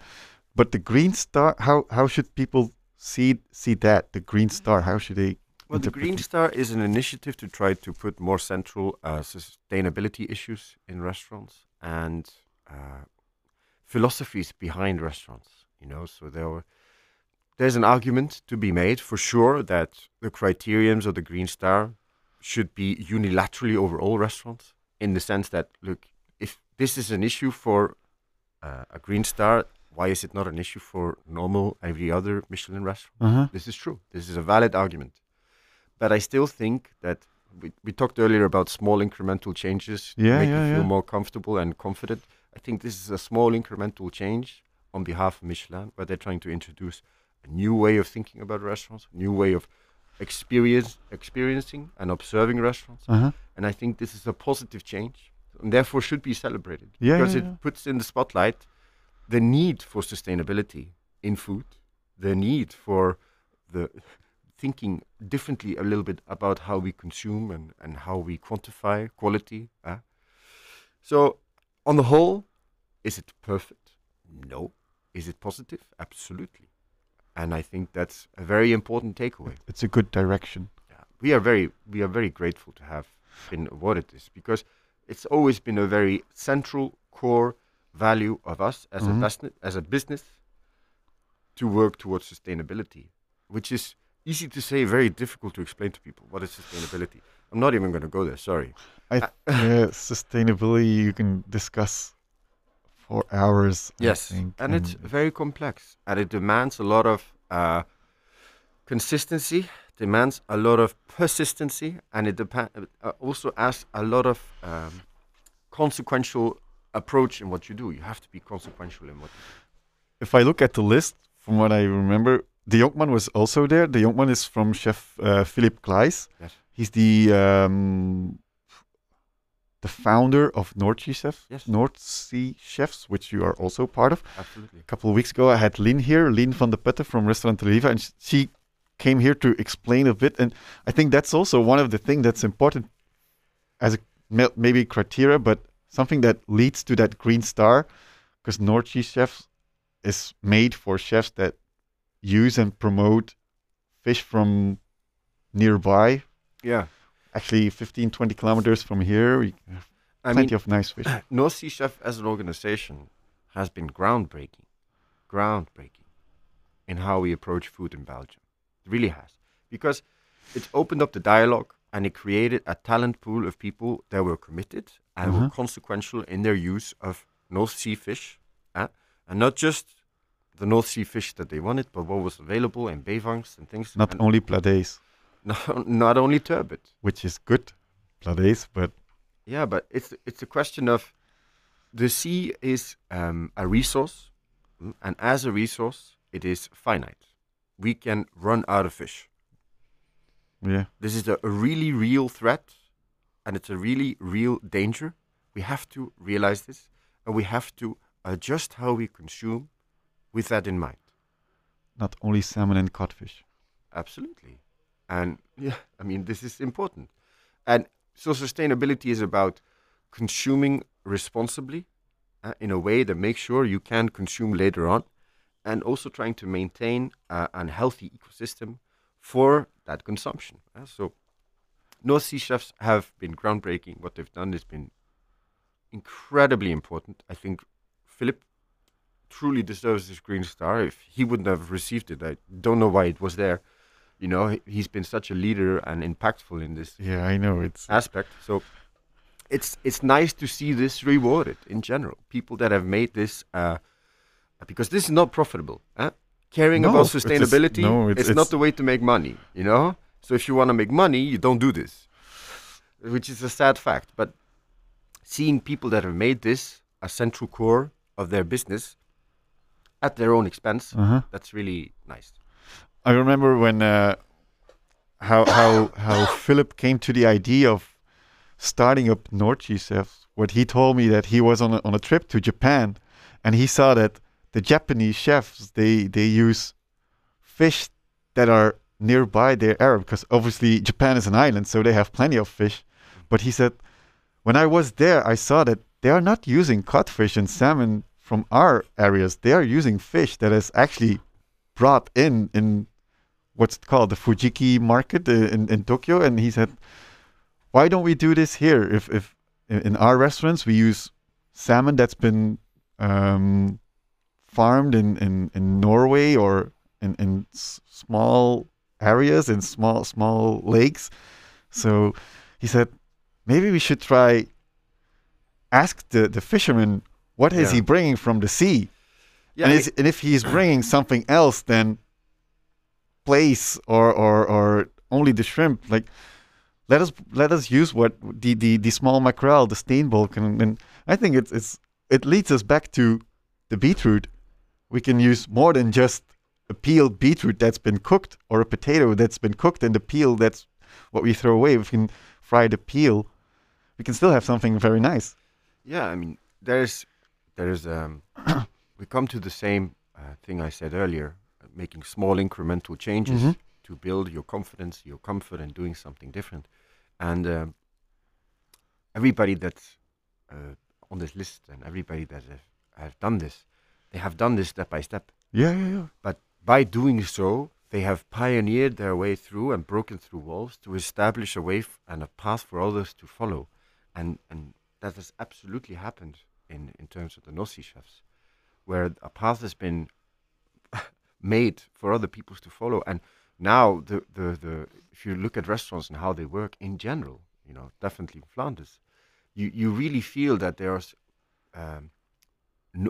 But the Green Star, how how should people see see that the Green Star? How should they? Well, the Green? Star is an initiative to try to put more central uh, sustainability issues in restaurants and uh, philosophies behind restaurants. You know, so there were, there's an argument to be made for sure that the criterions of the Green Star should be unilaterally over all restaurants in the sense that look, if this is an issue for uh, a Green Star, why is it not an issue for normal every other Michelin restaurant? Uh-huh. This is true. This is a valid argument. But I still think that we, we talked earlier about small incremental changes Yeah, to make yeah, you feel more comfortable and confident. I think this is a small incremental change on behalf of Michelin, where they're trying to introduce a new way of thinking about restaurants, a new way of experience, experiencing and observing restaurants. Uh-huh. And I think this is a positive change, and therefore should be celebrated Yeah, because yeah, it yeah. puts in the spotlight the need for sustainability in food, the need for the thinking differently a little bit about how we consume and, and how we quantify quality. eh? So, on the whole, is it perfect? No. Is it positive? Absolutely. And I think that's a very important takeaway. It's a good direction. Yeah. We are very we are very grateful to have been awarded this because it's always been a very central core value of us as Mhm. a business as a business to work towards sustainability, which is easy to say, very difficult to explain to people. What is sustainability? I'm not even going to go there. Sorry. I Uh, yeah, sustainability you can discuss for hours. Yes, think, and it's very complex, and it demands a lot of uh, consistency, demands a lot of persistency, and it depa- uh, also asks a lot of um, consequential approach in what you do. You have to be consequential in what. you if I look at the list, from what I remember, De Jonkman was also there. De Jonkman is from Chef uh, Filip Claeys. Yes. He's the um, the founder of North Sea Chefs, Yes. North Sea Chefs, which you are also part of. Absolutely. A couple of weeks ago, I had Lynn here, Lynn van de Putte from Restaurant Riva, and she came here to explain a bit. And I think that's also one of the things that's important as a maybe criteria, but something that leads to that green star, because North Sea Chefs is made for chefs that use and promote fish from nearby. Yeah, Actually, 15, 20 kilometers from here, we have I plenty mean, of nice fish. *clears throat* North Sea Chef as an organization has been groundbreaking, groundbreaking in how we approach food in Belgium. It really has. Because it's opened up the dialogue and it created a talent pool of people that were committed and were Mhm. consequential in their use of North Sea fish. eh? And not just the North Sea fish that they wanted, but what was available in bijvangst and things. Not and only pladijs, not, *laughs* not only turbot. which is good, pladijs, but Yeah, but it's it's a question of the sea is um, a resource, mm, and as a resource, it is finite. We can run out of fish. yeah. This is a, a really real threat, and it's a really real danger We have to realize this, and we have to adjust how we consume with that in mind. Not only salmon and codfish. Absolutely. And yeah, I mean, this is important. And so sustainability is about consuming responsibly uh, in a way that makes sure you can consume later on and also trying to maintain uh, a healthy ecosystem for that consumption. Uh, so North Sea chefs have been groundbreaking. What they've done has been incredibly important. I think Philip truly deserves this green star. If he wouldn't have received it, I don't know why it was there. You know, he- he's been such a leader and impactful in this Yeah, I know it's aspect. So it's it's nice to see this rewarded in general. People that have made this uh, because this is not profitable. Huh? Caring No, about it's sustainability no, it's, it's- not the way to make money. You know. So if you want to make money, you don't do this, which is a sad fact. But seeing people that have made this a central core of their business at their own expense, uh-huh. that's really nice. I remember when uh, how how how *gasps* Filip came to the idea of starting up North Sea chefs. What he told me that he was on a, on a trip to Japan, and he saw that the Japanese chefs they they use fish that are nearby their area because obviously Japan is an island, so they have plenty of fish. But he said, when I was there, I saw that they are not using codfish and salmon from our areas. They are using fish that is actually brought in in what's called the Tsukiji market uh, in, in Tokyo, and he said, "Why don't we do this here? If if in, our restaurants we use salmon that's been um, farmed in, in, in Norway or in, in small areas in small small lakes." So he said, "Maybe we should try ask the the fisherman." What is Yeah. he bringing from the sea? Yeah, and, is, and if he's bringing something else than plaice or, or or only the shrimp, like let us let us use what the the, the small mackerel, the steenbolk, and, and I think it's it's it leads us back to the beetroot. We can use more than just a peeled beetroot that's been cooked or a potato that's been cooked and the peel that's what we throw away. We can fry the peel. We can still have something very nice. Yeah, I mean, there's, there's, um, *coughs* we come to the same uh, thing I said earlier, uh, making small incremental changes Mhm. to build your confidence, your comfort and doing something different. And um, everybody that's uh, on this list and everybody that have, have done this, they have done this step by step. Yeah, yeah, yeah. But by doing so, they have pioneered their way through and broken through walls to establish a way f- and a path for others to follow. And, and that has absolutely happened in, in terms of the North Sea chefs, where a path has been *laughs* made for other peoples to follow. And now, the, the, the, if you look at restaurants and how they work in general, you know, definitely in Flanders, you, you really feel that there's um,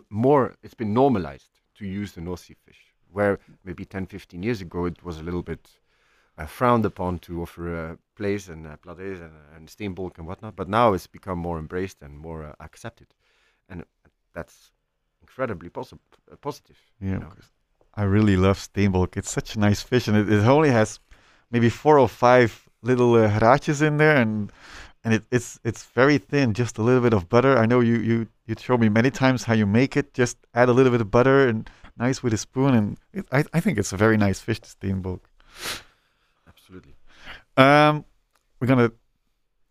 more, it's been normalized to use the North Sea fish, where maybe 10, 15 years ago it was a little bit uh, frowned upon to offer uh, plaice and uh, and, and steenbolk and whatnot, but now it's become more embraced and more uh, accepted. And that's incredibly posi- uh, positive. Yeah, you know. I really love steenbolk. It's such a nice fish, and it, it only has maybe four or five little uh, in there, and and it, it's it's very thin, just a little bit of butter. I know you you you showed me many times how you make it. Just add a little bit of butter and nice with a spoon, and it, I I think it's a very nice fish, the steenbolk. Absolutely. Um, we're gonna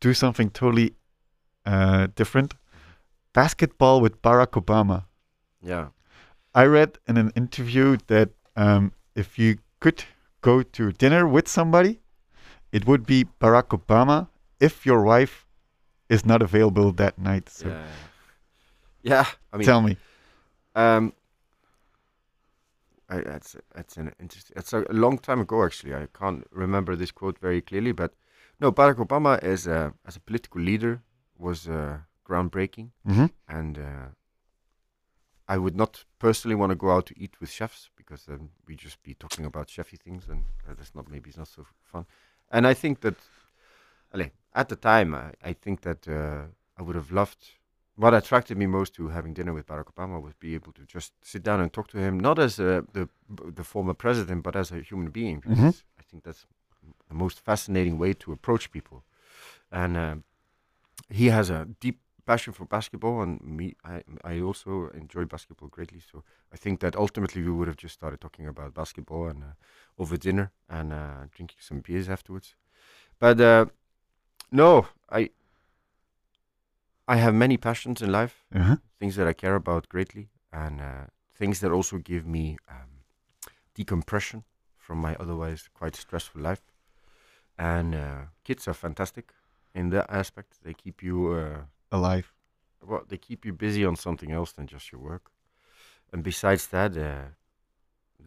do something totally uh, different. Basketball with Barack Obama. Yeah. I read in an interview that um, if you could go to dinner with somebody, it would be Barack Obama if your wife is not available that night. So yeah. Yeah. I mean, tell me. Um, I, that's that's an interesting. It's a long time ago, actually. I can't remember this quote very clearly, but no, Barack Obama as a as a political leader was uh, groundbreaking, hmm and uh, I would not personally want to go out to eat with chefs because then we just be talking about chefy things, and uh, that's not maybe it's not so fun. And I think that, at the time, I, I think that uh, I would have loved. What attracted me most to having dinner with Barack Obama was be able to just sit down and talk to him, not as uh, the the former president, but as a human being. Because Mhm. I think that's the most fascinating way to approach people. And um he has a deep passion for basketball, and me, I, I also enjoy basketball greatly. So I think that ultimately we would have just started talking about basketball and uh, over dinner and uh, drinking some beers afterwards. But uh, no, I I have many passions in life, Uh-huh. things that I care about greatly, and uh, things that also give me um, decompression from my otherwise quite stressful life. And uh, kids are fantastic in that aspect. They keep you uh, Alive. well, they keep you busy on something else than just your work. And besides that, uh,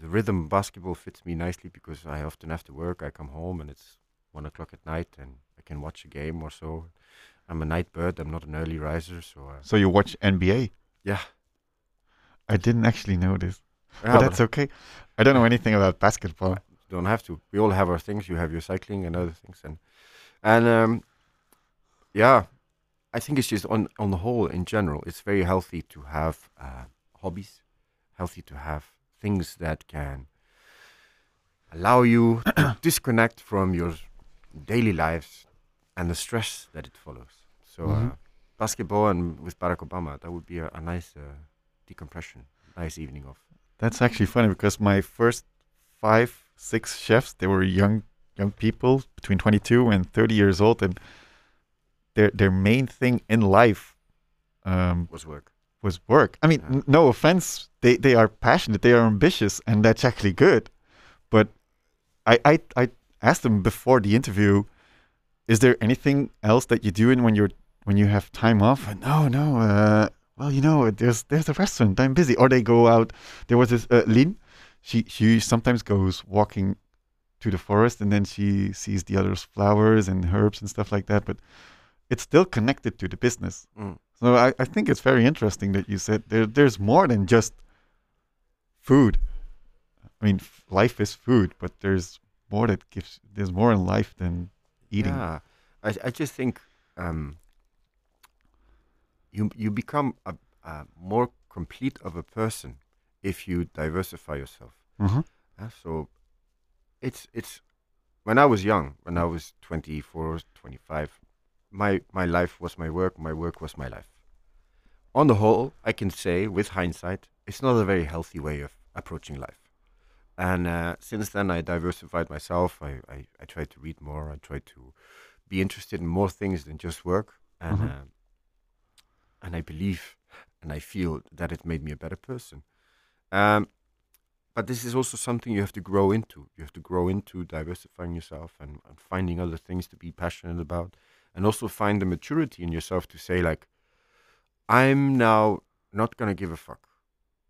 the rhythm of basketball fits me nicely because I often have to work. I come home and it's one o'clock at night, and I can watch a game or so. I'm a night bird. I'm not an early riser, so uh, So you watch NBA? yeah. I didn't actually know this, Yeah, but that's okay. I don't know *laughs* anything about basketball. You don't have to. We all have our things. You have your cycling and other things, and and um, yeah, I think it's just on on the whole, in general, it's very healthy to have uh, hobbies, healthy to have things that can allow you to *clears throat* disconnect from your daily lives and the stress that it follows. So, uh, Mhm. basketball and with Barack Obama, that would be a, a nice uh, decompression, nice evening off. That's actually funny because my first five, six chefs, they were young young people between 22 and 30 years old, and their their main thing in life um, Was work. was work. I mean, Yeah. no offense, they they are passionate, they are ambitious, and that's actually good. But I I I asked them before the interview, is there anything else that you do in when you're when you have time off? And no, no. Uh, well, you know, there's there's a restaurant. I'm busy. Or they go out. There was this uh, Lynn. She she sometimes goes walking to the forest and then she sees the others flowers and herbs and stuff like that. But it's still connected to the business. Mm. So I, I think it's very interesting that you said there there's more than just food. I mean, f- life is food, but there's more that gives. There's more in life than eating. Yeah, I I just think um, you you become a, a more complete of a person if you diversify yourself. Mhm. Uh, so it's it's when I was young, when I was 24, 25, my my life was my work, my work was my life. On the whole, I can say with hindsight, it's not a very healthy way of approaching life. And uh, since then, I diversified myself. I, I, I tried to read more. I tried to be interested in more things than just work. And Mhm. uh, and I believe and I feel that it made me a better person. Um, but this is also something you have to grow into. You have to grow into diversifying yourself and, and finding other things to be passionate about, and also find the maturity in yourself to say like, I'm now not gonna give a fuck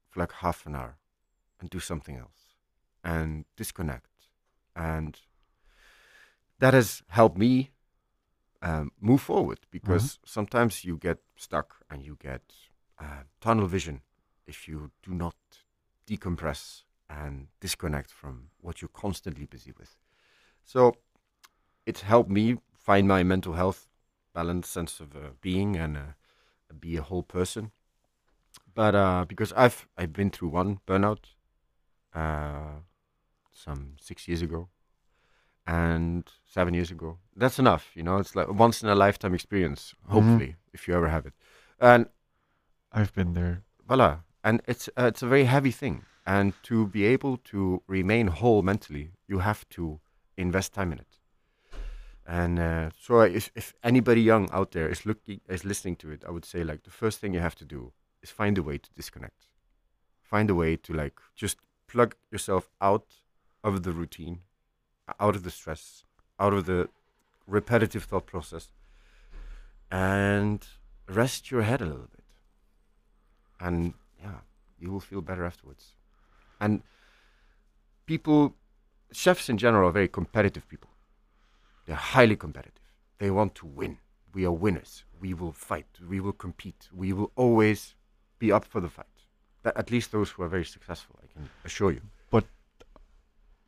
for like half an hour and do something else and disconnect. And that has helped me um, move forward because sometimes you get stuck and you get uh, tunnel vision if you do not decompress and disconnect from what you're constantly busy with. So it helped me find my mental health balance, sense of uh, being, and uh, be a whole person. But uh, because I've I've been through one burnout, uh, some six years ago, and seven years ago. That's enough, you know. It's like a once in a lifetime experience. Hopefully, if you ever have it, and I've been there. voila. And it's uh, it's a very heavy thing. And to be able to remain whole mentally, you have to invest time in it. And uh, so, if, if anybody young out there is looking is listening to it, I would say like the first thing you have to do is find a way to disconnect. Find a way to like just plug yourself out of the routine, out of the stress, out of the repetitive thought process, and rest your head a little bit. And yeah, you will feel better afterwards. And people, chefs in general, are very competitive people. They're highly competitive. They want to win. We are winners. We will fight. We will compete. We will always be up for the fight. That at least those who are very successful, I can assure you. But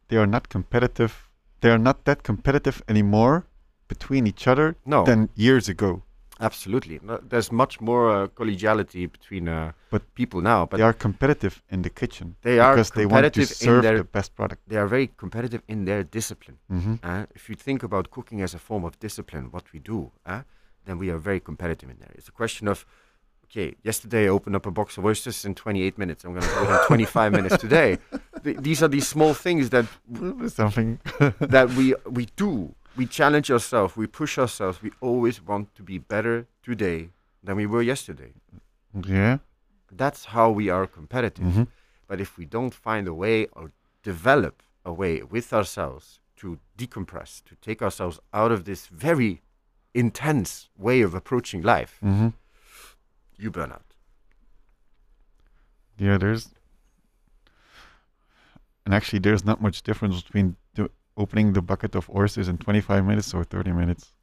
they are not competitive. They are not that competitive anymore between each other No, than years ago. Absolutely. No, there's much more uh, collegiality between uh, But people now, but they are competitive in the kitchen They are because they want to serve their- the best product. they are very competitive in their discipline. hmm Uh, if you think about cooking as a form of discipline, what we do, uh, and we are very competitive in there. It's a question of, okay, yesterday I opened up a box of oysters in 28 minutes. I'm going to do it in 25 minutes today. *laughs* Th- these are these small things that Something. that we *laughs* we do. We challenge ourselves. We push ourselves. We always want to be better today than we were yesterday. yeah. That's how we are competitive. hmm But if we don't find a way or develop a way with ourselves to decompress, to take ourselves out of this very intense way of approaching life, hmm you burn out. Yeah, there's, and actually, there's not much difference between do, opening the bucket of oysters in 25 minutes or 30 minutes.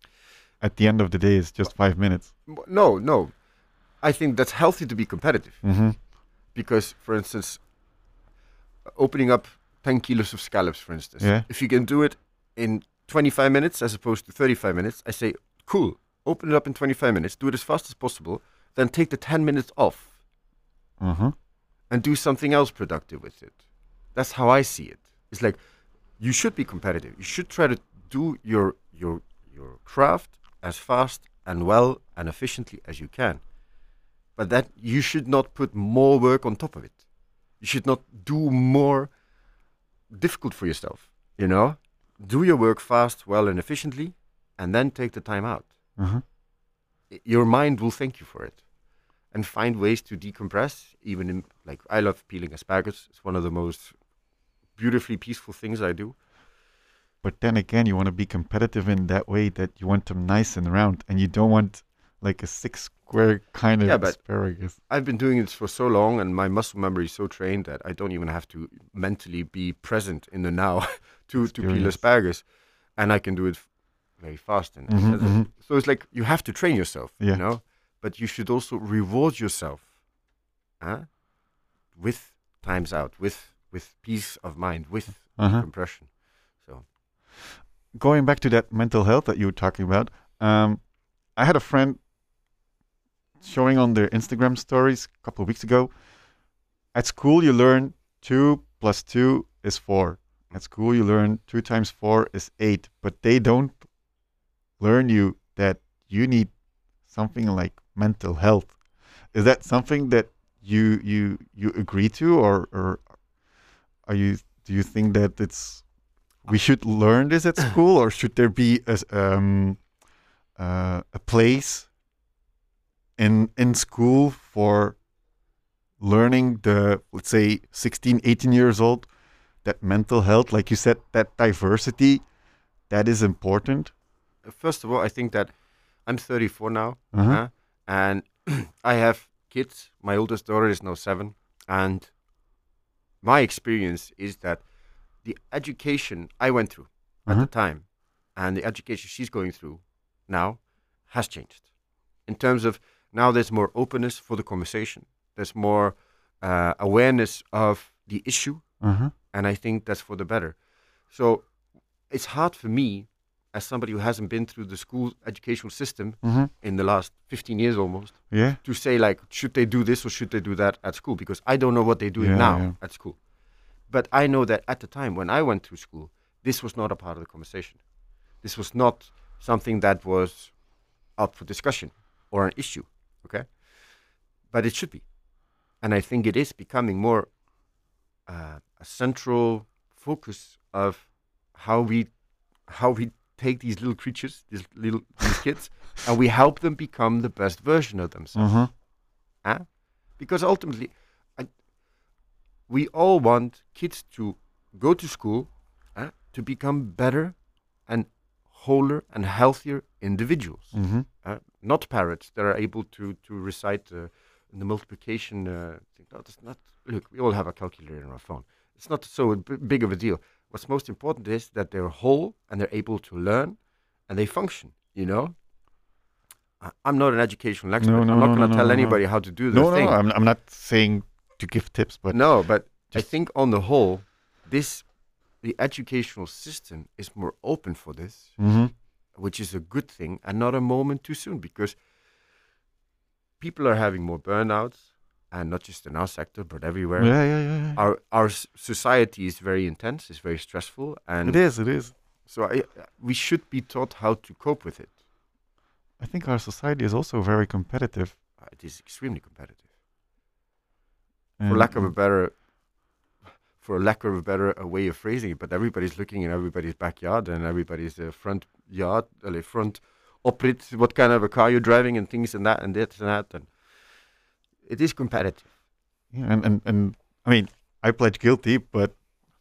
At the end of the day, it's just five minutes. No, no. I think that's healthy to be competitive hmm because, for instance, opening up 10 kilos of scallops, for instance, Yeah. if you can do it in 25 minutes as opposed to 35 minutes, I say, cool, open it up in 25 minutes, do it as fast as possible, then take the 10 minutes off Uh-huh. and do something else productive with it. That's how I see it. It's like you should be competitive. You should try to do your your your craft as fast and well and efficiently as you can. But that you should not put more work on top of it. You should not do more difficult for yourself. You know, do your work fast, well, and efficiently, and then take the time out. Mm-hmm. I- Your mind will thank you for it, and find ways to decompress. Even in like I love peeling asparagus. It's one of the most beautifully peaceful things I do. But then again, you want to be competitive in that way that you want them nice and round, and you don't want like a six square kind of Yeah, but- asparagus. I've been doing this for so long, and my muscle memory is so trained that I don't even have to mentally be present in the now *laughs* to, to peel asparagus, and I can do it very fast. And Mhm, and- mhm. so it's like you have to train yourself, Yeah. you know, but you should also reward yourself, huh? with times out, with with peace of mind, with Uh-huh. compression. So Going back to that mental health that you were talking about, um, I had a friend showing on their Instagram stories a couple of weeks ago. At school, you learn two plus two is four. At school, you learn two times four is eight, but they don't learn you that you need something like mental health. Is that something that you you you agree to, or or are you do you think that it's we should learn this at school, or should there be a um, uh, a place in in school for learning the let's say 16 18 years old that mental health like you said that diversity that is important uh, first of all, I think that I'm 34 now, Uh-huh. huh? and *clears throat* I have kids. My oldest daughter is now seven, and my experience is that the education I went through at Uh-huh. the time and the education she's going through now has changed. In terms of now, there's more openness for the conversation. There's more uh, awareness of the issue, uh-huh. and I think that's for the better. So it's hard for me, as somebody who hasn't been through the school educational system Mhm. in the last 15 years almost, yeah to say like, should they do this or should they do that at school? Because I don't know what they're doing Yeah, now yeah. at school. But I know that at the time when I went through school, this was not a part of the conversation. This was not something that was up for discussion or an issue. Okay, but it should be, and I think it is becoming more uh, a central focus of how we how we take these little creatures, these little these kids, and we help them become the best version of themselves. uh-huh. Huh? Because ultimately, I, we all want kids to go to school huh, to become better and wholer and healthier individuals, hmm uh, not parrots that are able to to recite uh, the multiplication uh, thing. No, that's not. Look, we all have a calculator in our phone. It's not so b- big of a deal. What's most important is that they're whole and they're able to learn and they function. You know. I'm not an educational expert. no, no, I'm not no, going to tell anybody how to do the no thing. no I'm, I'm not saying to give tips but no, but I think on the whole, this the educational system is more open for this, Mhm. which is a good thing, and not a moment too soon because people are having more burnouts, and not just in our sector but everywhere. yeah yeah yeah, yeah. Our our society is very intense, it's very stressful, and it is it is so I, we should be taught how to cope with it. I think our society is also very competitive. Uh, it is extremely competitive. and- for lack of a better for lack of a better a way of phrasing it, but everybody's looking in everybody's backyard and everybody's uh, front yard, uh, front oprit, what kind of a car you're driving and things and that and this and that, and it is competitive. Yeah, and, and and I mean, I pledge guilty, but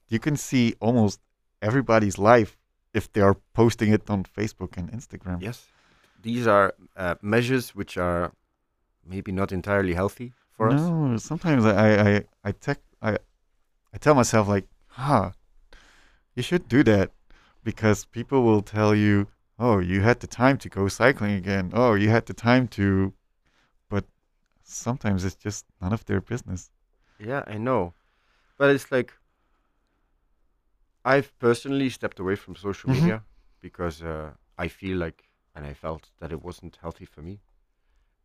you can see almost everybody's life if they are posting it on Facebook and Instagram. Yes, these are uh, measures which are maybe not entirely healthy for us. no, sometimes I I I tech I I tell myself like, huh, you should do that because people will tell you, oh, you had the time to go cycling again. Oh, you had the time to, sometimes it's just none of their business. Yeah, I know, but it's like I've personally stepped away from social Mhm. media because uh, I feel like and I felt that it wasn't healthy for me,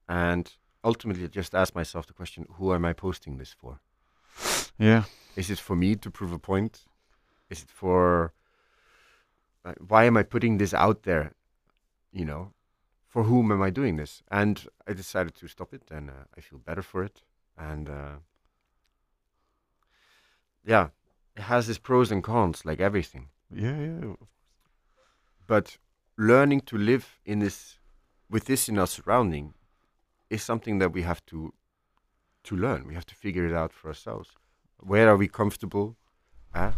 and ultimately I just asked myself the question: Who am I posting this for? *gasps* Yeah, Is it for me to prove a point? Is it for uh, why am I putting this out there? You know, for whom am I doing this? And I decided to stop it, and uh, I feel better for it. And uh, yeah, it has its pros and cons, like everything. yeah, yeah. But learning to live in this, with this in our surrounding, is something that we have to to learn. We have to figure it out for ourselves. Where are we comfortable? Uh,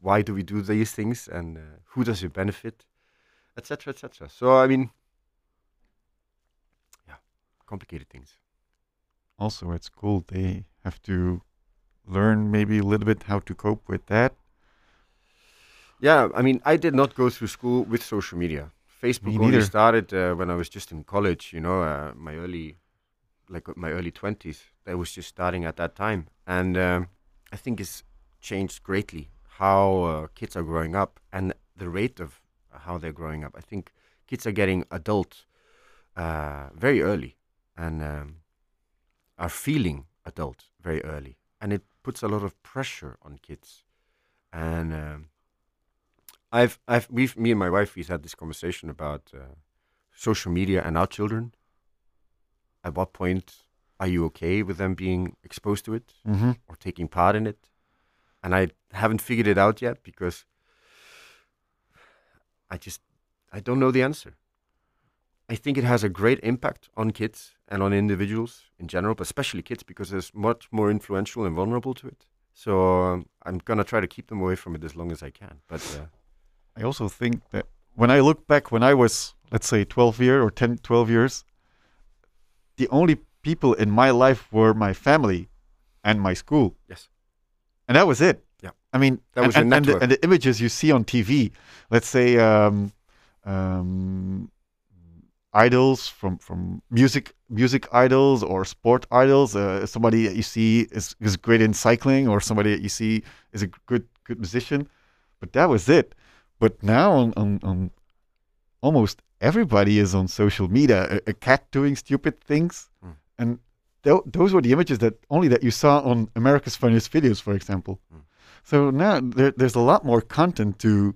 why do we do these things, and uh, who does it benefit, etc., etc. So I mean, complicated things. also at school they have to learn maybe a little bit how to cope with that Yeah, I mean, I did not go through school with social media. Facebook only neither. started uh, when I was just in college. You know, uh, my early, like uh, my early twenties. I was just starting at that time, and um, I think it's changed greatly how uh, kids are growing up and the rate of how they're growing up. I think kids are getting adult uh, very early and um, are feeling adult very early, and it puts a lot of pressure on kids. And um, I've, I've, we've, me and my wife, we've had this conversation about uh, social media and our children. At what point are you okay with them being exposed to it mm-hmm. or taking part in it? And I haven't figured it out yet because I just, I don't know the answer. I think it has a great impact on kids and on individuals in general, but especially kids because they're much more influential and vulnerable to it. So um, I'm gonna try to keep them away from it as long as I can. But uh, i also think that when i look back when i was let's say 12 year or 10 12 years the only people in my life were my family and my school Yes. and that was it Yeah. i mean That was and, your and, and, the, network. and the images you see on tv let's say um, um, idols from from music music idols or sport idols uh, somebody that you see is, is great in cycling or somebody that you see is a good good musician. But that was it. But now on, on, on almost everybody is on social media a, a cat doing stupid things. Mm. and tho- those were the images that only that you saw on america's funniest videos for example. Mm. so now there, there's a lot more content to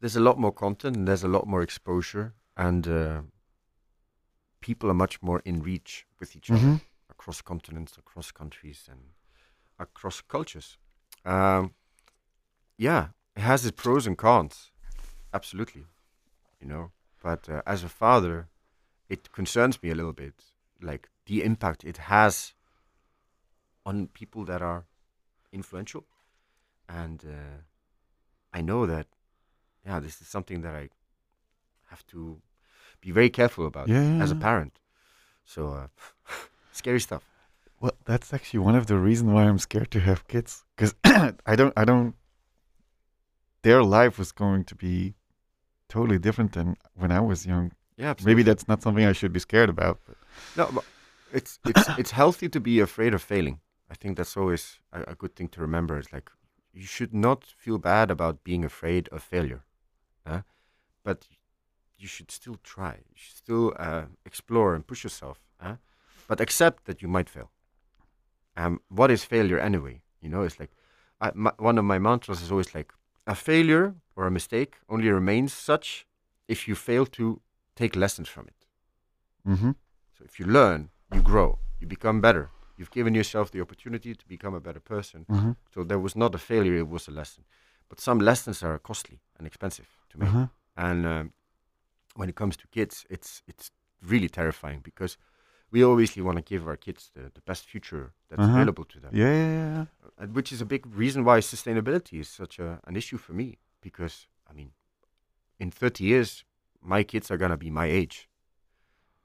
there's a lot more content and there's a lot more exposure, and uh, people are much more in reach with each other Mhm. across continents, across countries, and across cultures. Um, yeah, it has its pros and cons, absolutely, you know. But uh, as a father, it concerns me a little bit, like the impact it has on people that are influential, and uh, I know that, yeah, this is something that I have to be very careful about yeah as a parent. So, uh, *laughs* scary stuff. Well, that's actually one of the reasons why I'm scared to have kids because *coughs* I don't, I don't. Their life was going to be totally different than when I was young. Yeah, Maybe that's not something I should be scared about. But no, but it's it's *coughs* it's healthy to be afraid of failing. I think that's always a, a good thing to remember. It's like you should not feel bad about being afraid of failure, huh? but you should still try. You should still uh, explore and push yourself, huh? but accept that you might fail. Um, what is failure anyway? You know, it's like I, my, one of my mantras is always like a failure or a mistake only remains such if you fail to take lessons from it. Mm-hmm. So if you learn, you grow, you become better. You've given yourself the opportunity to become a better person. Mm-hmm. So there was not a failure; it was a lesson. But some lessons are costly and expensive to make. Uh-huh. And um, when it comes to kids, it's it's really terrifying because we obviously want to give our kids the, the best future that's Uh-huh. available to them. Yeah, yeah, yeah. Which is a big reason why sustainability is such a, an issue for me. Because I mean, in 30 years, my kids are gonna be my age,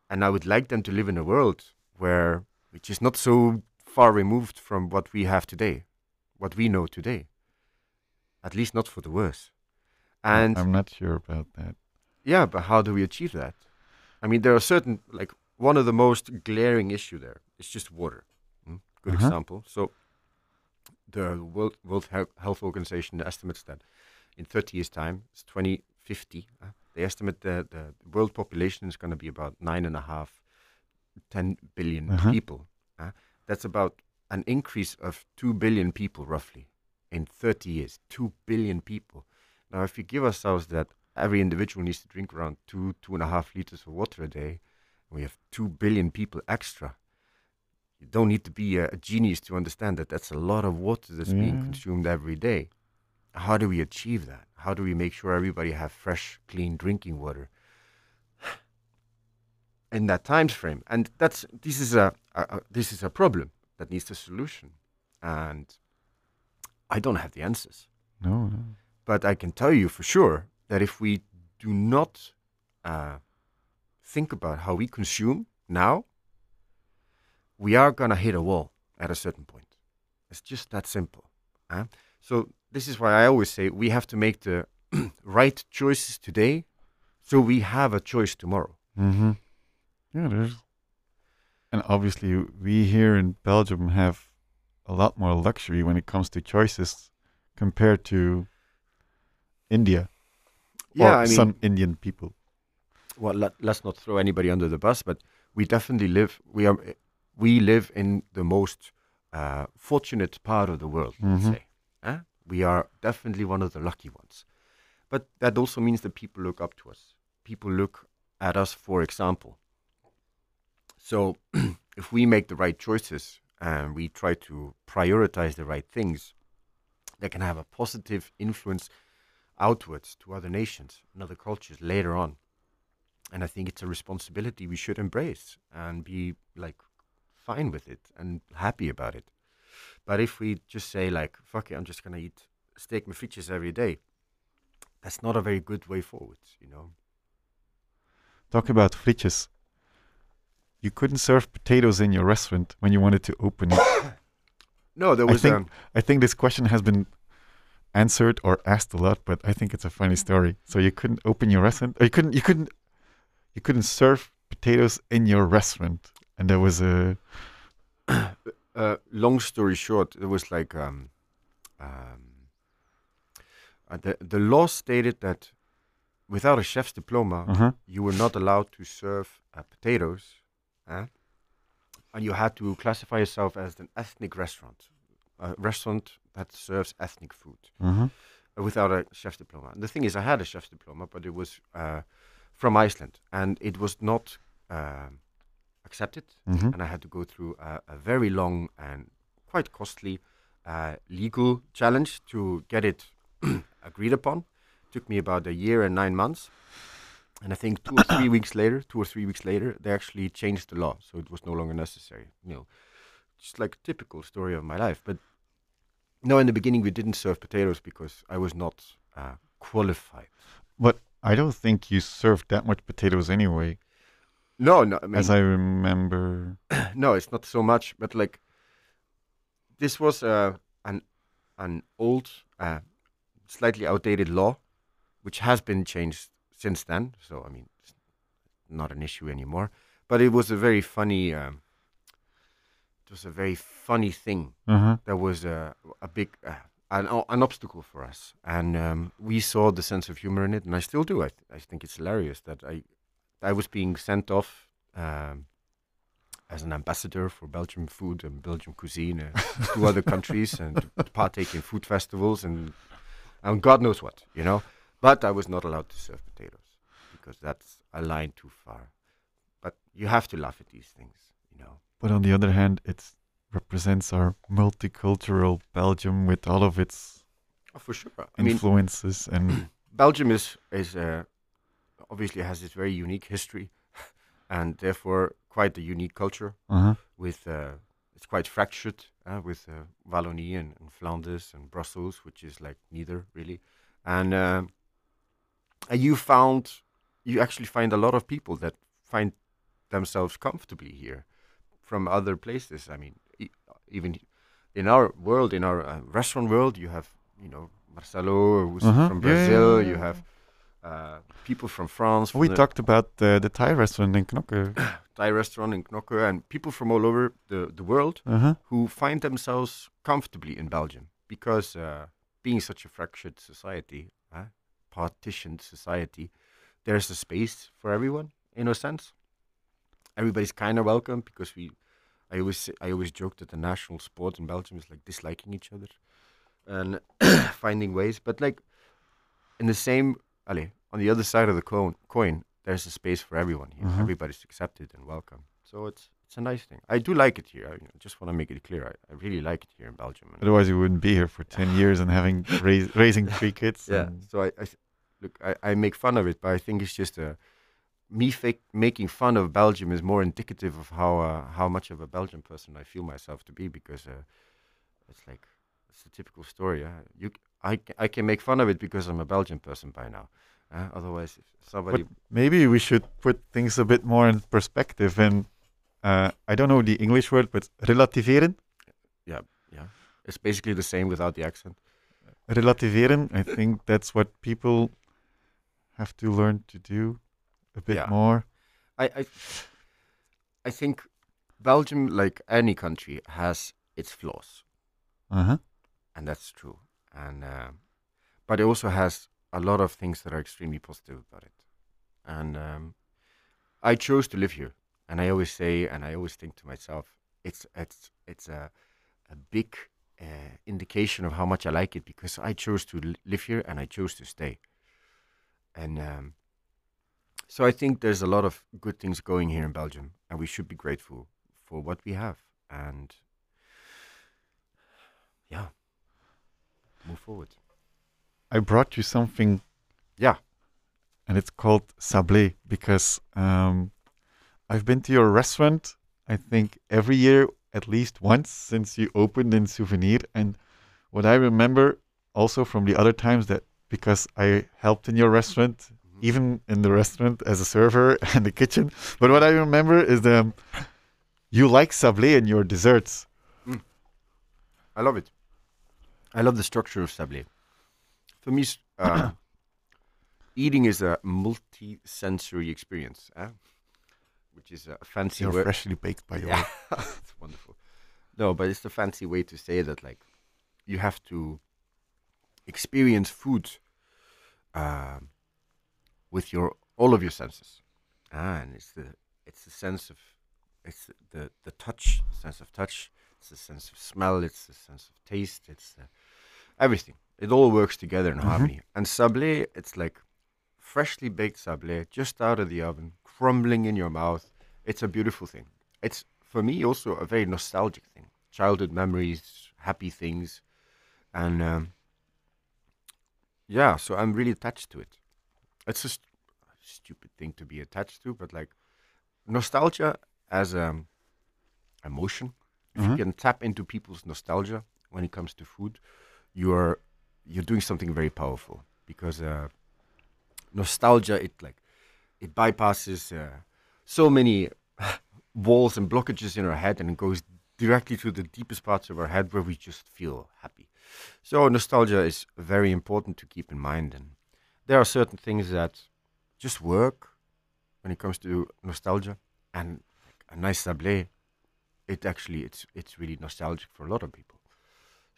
and I would like them to live in a world where which is not so far removed from what we have today, what we know today. At least not for the worse. And I'm not sure about that. Yeah, but how do we achieve that? I mean, there are certain like one of the most glaring issue there is just water. Mm? Good Uh-huh. example. So, the World World Health Organization estimates that in 30 years' time, it's 2050. Uh, they estimate that the world population is going to be about nine and a half, 10 billion Uh-huh. people. Uh, that's about an increase of two billion people roughly in 30 years. Two billion people. Now, if we give ourselves that every individual needs to drink around two, two and a half liters of water a day, we have two billion people extra. You don't need to be a, a genius to understand that that's a lot of water that's being consumed every day. How do we achieve that? How do we make sure everybody have fresh, clean drinking water *sighs* in that time frame? And that's this is a, a, a this is a problem that needs a solution, and I don't have the answers. No, no. But I can tell you for sure that if we do not uh, think about how we consume now, we are going to hit a wall at a certain point. It's just that simple. huh? So, this is why I always say we have to make the *clears throat* right choices today so we have a choice tomorrow. Mm-hmm. Yeah. And obviously, we here in Belgium have a lot more luxury when it comes to choices compared to India Yeah, or I mean, some Indian people. well, let, let's not throw anybody under the bus, but we definitely live. We are we live in the most uh, fortunate part of the world. Let's Mhm. say, huh? we are definitely one of the lucky ones. But that also means that people look up to us. People look at us for example. So, *clears throat* if we make the right choices and we try to prioritize the right things, that can have a positive influence outwards to other nations and other cultures later on and I think it's a responsibility we should embrace and be like fine with it and happy about it. But if we just say like fuck it, I'm just gonna eat steak and frites every day, that's not a very good way forward, you know. Talk about frites. You couldn't serve potatoes in your restaurant when you wanted to open it. *coughs* No, there I was think- um, I think this question has been answered or asked a lot, but I think it's a funny story. So you couldn't open your restaurant, you couldn't, you couldn't, you couldn't serve potatoes in your restaurant, and there was a *coughs* uh, long story short, it was like um, um, uh, the the law stated that without a chef's diploma, uh-huh, you were not allowed to serve uh, potatoes, eh? and you had to classify yourself as an ethnic restaurant, a restaurant that serves ethnic food uh-huh, uh, without a chef's diploma. And the thing is, I had a chef's diploma, but it was uh, from Iceland, and it was not um accepted, hmm and I had to go through a, a very long and quite costly uh, legal challenge to get it *clears throat* agreed upon. It Took me about a year and nine months, and I think two or three *coughs* weeks later, two or three weeks later, they actually changed the law, so it was no longer necessary. You know, just like a typical story of my life. But no, in the beginning we didn't serve potatoes because I was not uh, qualified. But I don't think you served that much potatoes anyway, No, no, I mean, as I remember. *clears throat* no, it's not so much, but like this was uh, an an old, uh, slightly outdated law, which has been changed since then. So I mean, it's not an issue anymore. But it was a very funny. Um, was a very funny thing. Uh-huh. There was a a big. Uh, an, an obstacle for us, and um, we saw the sense of humor in it, and I still do. I, th- I think it's hilarious that I, I was being sent off um, as an ambassador for Belgian food and Belgian cuisine uh, *laughs* to other countries and to, to partake in food festivals and and God knows what, you know. But I was not allowed to serve potatoes because that's a line too far. But you have to laugh at these things, you know. But on the other hand, it represents our multicultural Belgium with all of its Oh, for sure. I mean, influences *clears throat* and Belgium is is uh, obviously has its very unique history, *laughs* and therefore quite a unique culture. uh-huh. With uh, it's quite fractured uh, with uh, Wallonie and, and Flanders and Brussels, which is like neither really. And and you found you actually find a lot of people that find themselves comfortably here from other places. I mean, e- even in our world, in our uh, restaurant world, you have you know Marcelo who's Uh-huh. from Yeah, yeah, Brazil. yeah, you have uh, people from France. we from the talked about uh, the Thai restaurant in Knokke. *coughs* Thai restaurant in Knokke, and people from all over the, the world Uh-huh. who find themselves comfortably in Belgium because uh, being such a fractured society, uh, partitioned society, there's a space for everyone in a sense. Everybody's kind of welcome because we. I always I always joke that the national sport in Belgium is like disliking each other and *coughs* finding ways, but like in the same, allez, on the other side of the coin, coin, there's a space for everyone here. Mhm. Everybody's accepted and welcome. So it's it's a nice thing. I do like it here. I, I just want to make it clear. I, I really like it here in Belgium. Otherwise, you wouldn't be here for 10 *laughs* years and having rais- raising three kids. *laughs* yeah. So I, I look, I, I make fun of it, but I think it's just a me fake, making fun of Belgium is more indicative of how uh, how much of a Belgian person I feel myself to be because uh, it's like it's a typical story. Uh, you, I, I can make fun of it because I'm a Belgian person by now. Uh, otherwise, somebody maybe we should put things a bit more in perspective. And uh, I don't know the English word, but relativeren. Yeah, yeah. It's basically the same without the accent. Relativeren. I think that's what people have to learn to do a bit Yeah. more. I, I I think Belgium, like any country, has its flaws. Uh huh. and that's true. And um but it also has a lot of things that are extremely positive about it. And um, I chose to live here, and I always say, and I always think to myself, it's it's it's a a big uh, indication of how much I like it because I chose to li- live here and I chose to stay. And um, so I think there's a lot of good things going here in Belgium, and we should be grateful for what we have. And yeah, move forward. I brought you something. Yeah. And it's called sablé because um, I've been to your restaurant, I think, every year at least once since you opened in Souvenir. And what I remember also from the other times that because I helped in your restaurant, even in the restaurant as a server *laughs* and the kitchen, but what I remember is the um, you like sablé in your desserts. I love it. I love the structure of sablé. For me, uh, *coughs* eating is a multi-sensory experience, eh? which is a fancy You're word. freshly baked by your Yeah, it's *laughs* wonderful. No, but it's a fancy way to say that, like, you have to experience food um, with your all of your senses, ah, and it's the it's the sense of it's the the touch, sense of touch. It's the sense of smell. It's the sense of taste. It's the, everything. It all works together in Mhm. harmony. And sablé, it's like freshly baked sablé, just out of the oven, crumbling in your mouth. It's a beautiful thing. It's for me also a very nostalgic thing. Childhood memories, happy things, and um, yeah. So I'm really attached to it. It's a st- stupid thing to be attached to, but like nostalgia as um emotion. If Mhm. you can tap into people's nostalgia when it comes to food, you're you're doing something very powerful because uh, nostalgia it like it bypasses uh, so many *laughs* walls and blockages in our head and it goes directly to the deepest parts of our head where we just feel happy. So nostalgia is very important to keep in mind and there are certain things that just work when it comes to nostalgia and a nice sablé it actually it's it's really nostalgic for a lot of people.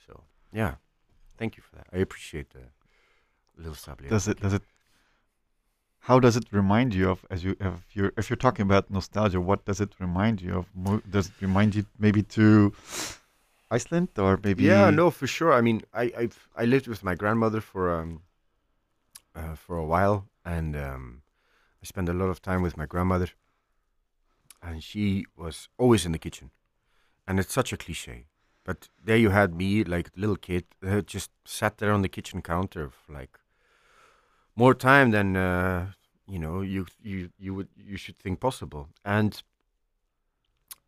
So yeah, thank you for that. I appreciate the little sablé. does it does it how does it remind you of as you if you're if you're talking about nostalgia what does it remind you of does it remind you maybe to iceland or maybe Yeah, no, for sure. I mean, I I've, I lived with my grandmother for um uh, for a while, and um, I spent a lot of time with my grandmother, and she was always in the kitchen. And it's such a cliche, but there you had me, like little kid, uh, just sat there on the kitchen counter, for like more time than uh, you know you you you would you should think possible. And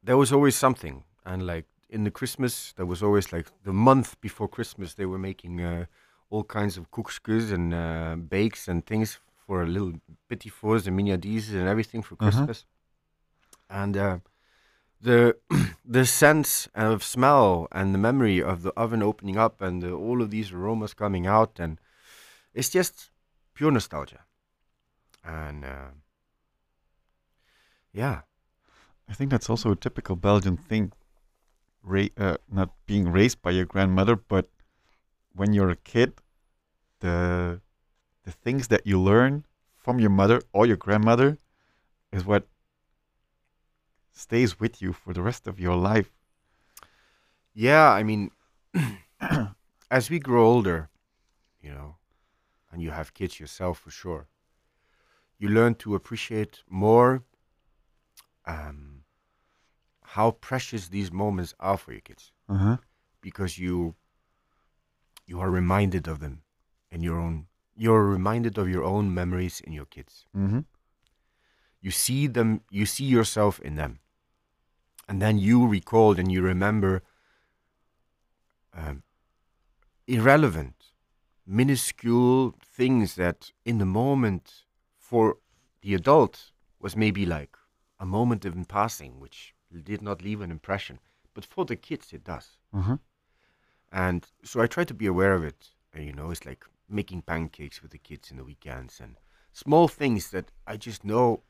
there was always something, and like in the Christmas, there was always like the month before Christmas, they were making uh, all kinds of koekjes and uh, bakes and things for little petit fours and mignardises and everything for Uh-huh. Christmas. And uh, the *clears throat* the sense of smell and the memory of the oven opening up and the, all of these aromas coming out and it's just pure nostalgia. And uh, yeah, I think that's also a typical Belgian thing. Ra- uh, not being raised by your grandmother, but when you're a kid, the the things that you learn from your mother or your grandmother is what stays with you for the rest of your life. Yeah, I mean, *clears throat* as we grow older, you know, and you have kids yourself for sure, you learn to appreciate more um, how precious these moments are for your kids Uh huh. because you you are reminded of them and your own. You're reminded of your own memories in your kids. Mm-hmm. You see them. You see yourself in them, and then you recall and you remember um, irrelevant, minuscule things that in the moment for the adult was maybe like a moment in passing, which did not leave an impression. But for the kids, it does. Huh. And so I try to be aware of it. And, you know, it's like making pancakes with the kids in the weekends and small things that I just know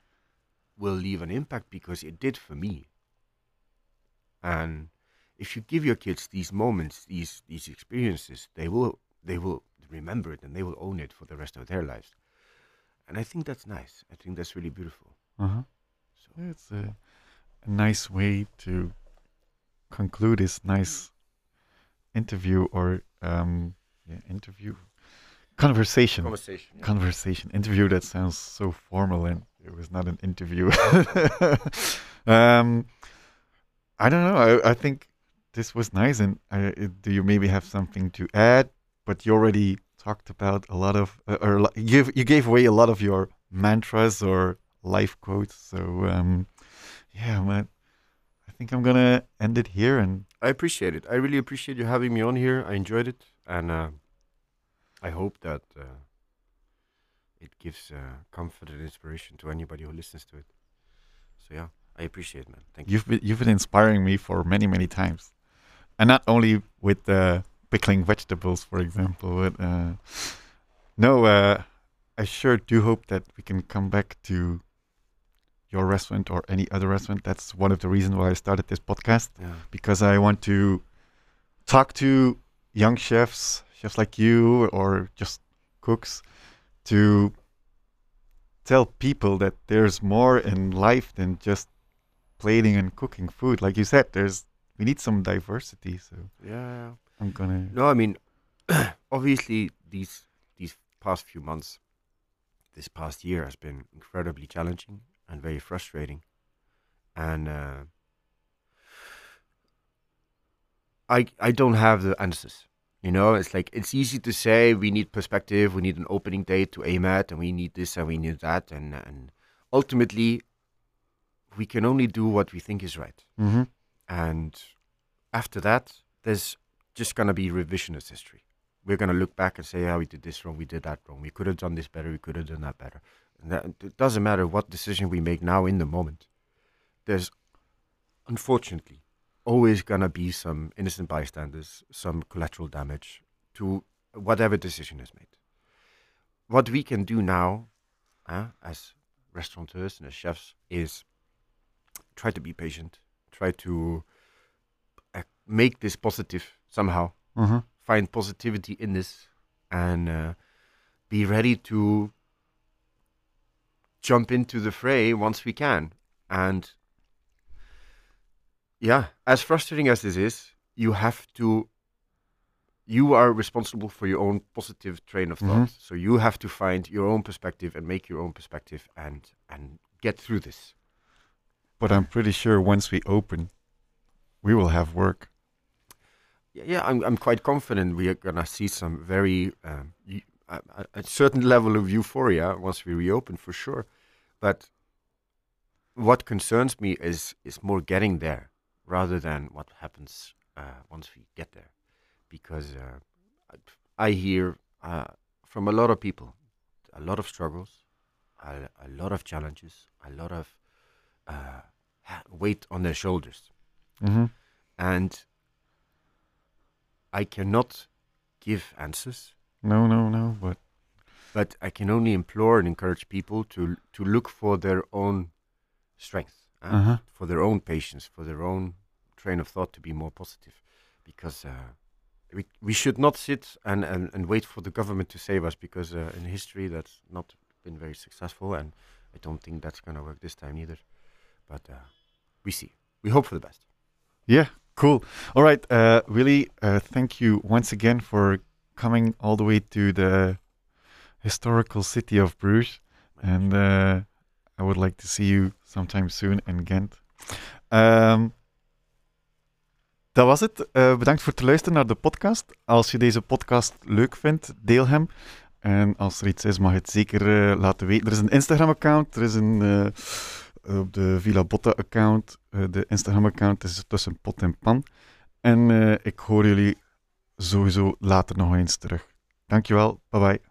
will leave an impact because it did for me. And if you give your kids these moments, these these experiences, they will they will remember it and they will own it for the rest of their lives. And I think that's nice. I think that's really beautiful. Uh huh. So It's a, a nice way to conclude this nice interview or um yeah interview? Conversation. Conversation. yeah. conversation. Interview that sounds so formal and it was not an interview. *laughs* Um i don't know. I, I think this was nice and I, it- do you maybe have something to add? But you already talked about a lot of uh, or you gave, you gave away a lot of your mantras or life quotes. So um yeah man i think i'm gonna end it here and I appreciate it. I really appreciate you having me on here. I enjoyed it, and uh, I hope that uh, it gives uh, comfort and inspiration to anybody who listens to it. So yeah, I appreciate it, man. Thank you. You've been, you've been inspiring me for many many times, and not only with uh, pickling vegetables, for example. But uh, no, uh, I sure do hope that we can come back to your restaurant or any other restaurant. That's one of the reasons why I started this podcast Yeah. because I want to talk to young chefs, chefs like you, or just cooks, to tell people that there's more in life than just plating and cooking food. Like you said, there's we need some diversity. So Yeah. I'm gonna. No, I mean, *clears throat* obviously these these past few months, this past year has been incredibly challenging and very frustrating, and uh, I I don't have the answers. You know, it's like it's easy to say we need perspective, we need an opening date to aim at, and we need this and we need that, and and ultimately, we can only do what we think is right. Mm-hmm. And after that, there's just going to be revisionist history. We're going to look back and say, yeah, we did this wrong, we did that wrong, we could have done this better, we could have done that better. It doesn't matter what decision we make now in the moment. There's, unfortunately, always going to be some innocent bystanders, some collateral damage to whatever decision is made. What we can do now, uh, as restaurateurs and as chefs, is try to be patient, try to uh, make this positive somehow, Mm-hmm. find positivity in this, and uh, be ready to jump into the fray once we can. And yeah, as frustrating as this is, you have to you are responsible for your own positive train of thought. Mhm. So you have to find your own perspective and make your own perspective and and get through this. But I'm pretty sure once we open, we will have work. Yeah, yeah I'm I'm quite confident we are gonna see some very um, a, a- certain level of euphoria once we reopen for sure. But what concerns me is is more getting there rather than what happens uh, once we get there, because uh, I, hear uh, from a lot of people a lot of struggles, a, a lot of challenges, a lot of uh, weight on their shoulders. Hmm and I cannot give answers, No, no, no. But but I can only implore and encourage people to to look for their own strength, uh, uh-huh. for their own patience, for their own train of thought to be more positive, because uh, we we should not sit and, and, and wait for the government to save us, because uh, in history that's not been very successful, and I don't think that's going to work this time either. But uh, we see, we hope for the best. Yeah, cool. All right, uh, Willie, uh, thank you once again for coming all the way to the historical city of Bruges. And uh, I would like to see you sometime soon in Ghent. Ehm, dat was het. Eh, bedankt voor het luisteren naar de podcast. Als je deze podcast leuk vindt, deel hem. En als er iets is, mag je het zeker eh, laten weten. Er is een Instagram-account, er is een eh, op de Villa Botta-account. De Instagram-account is tussen pot en pan. En ik hoor jullie sowieso later nog eens terug. Dankjewel, bye bye.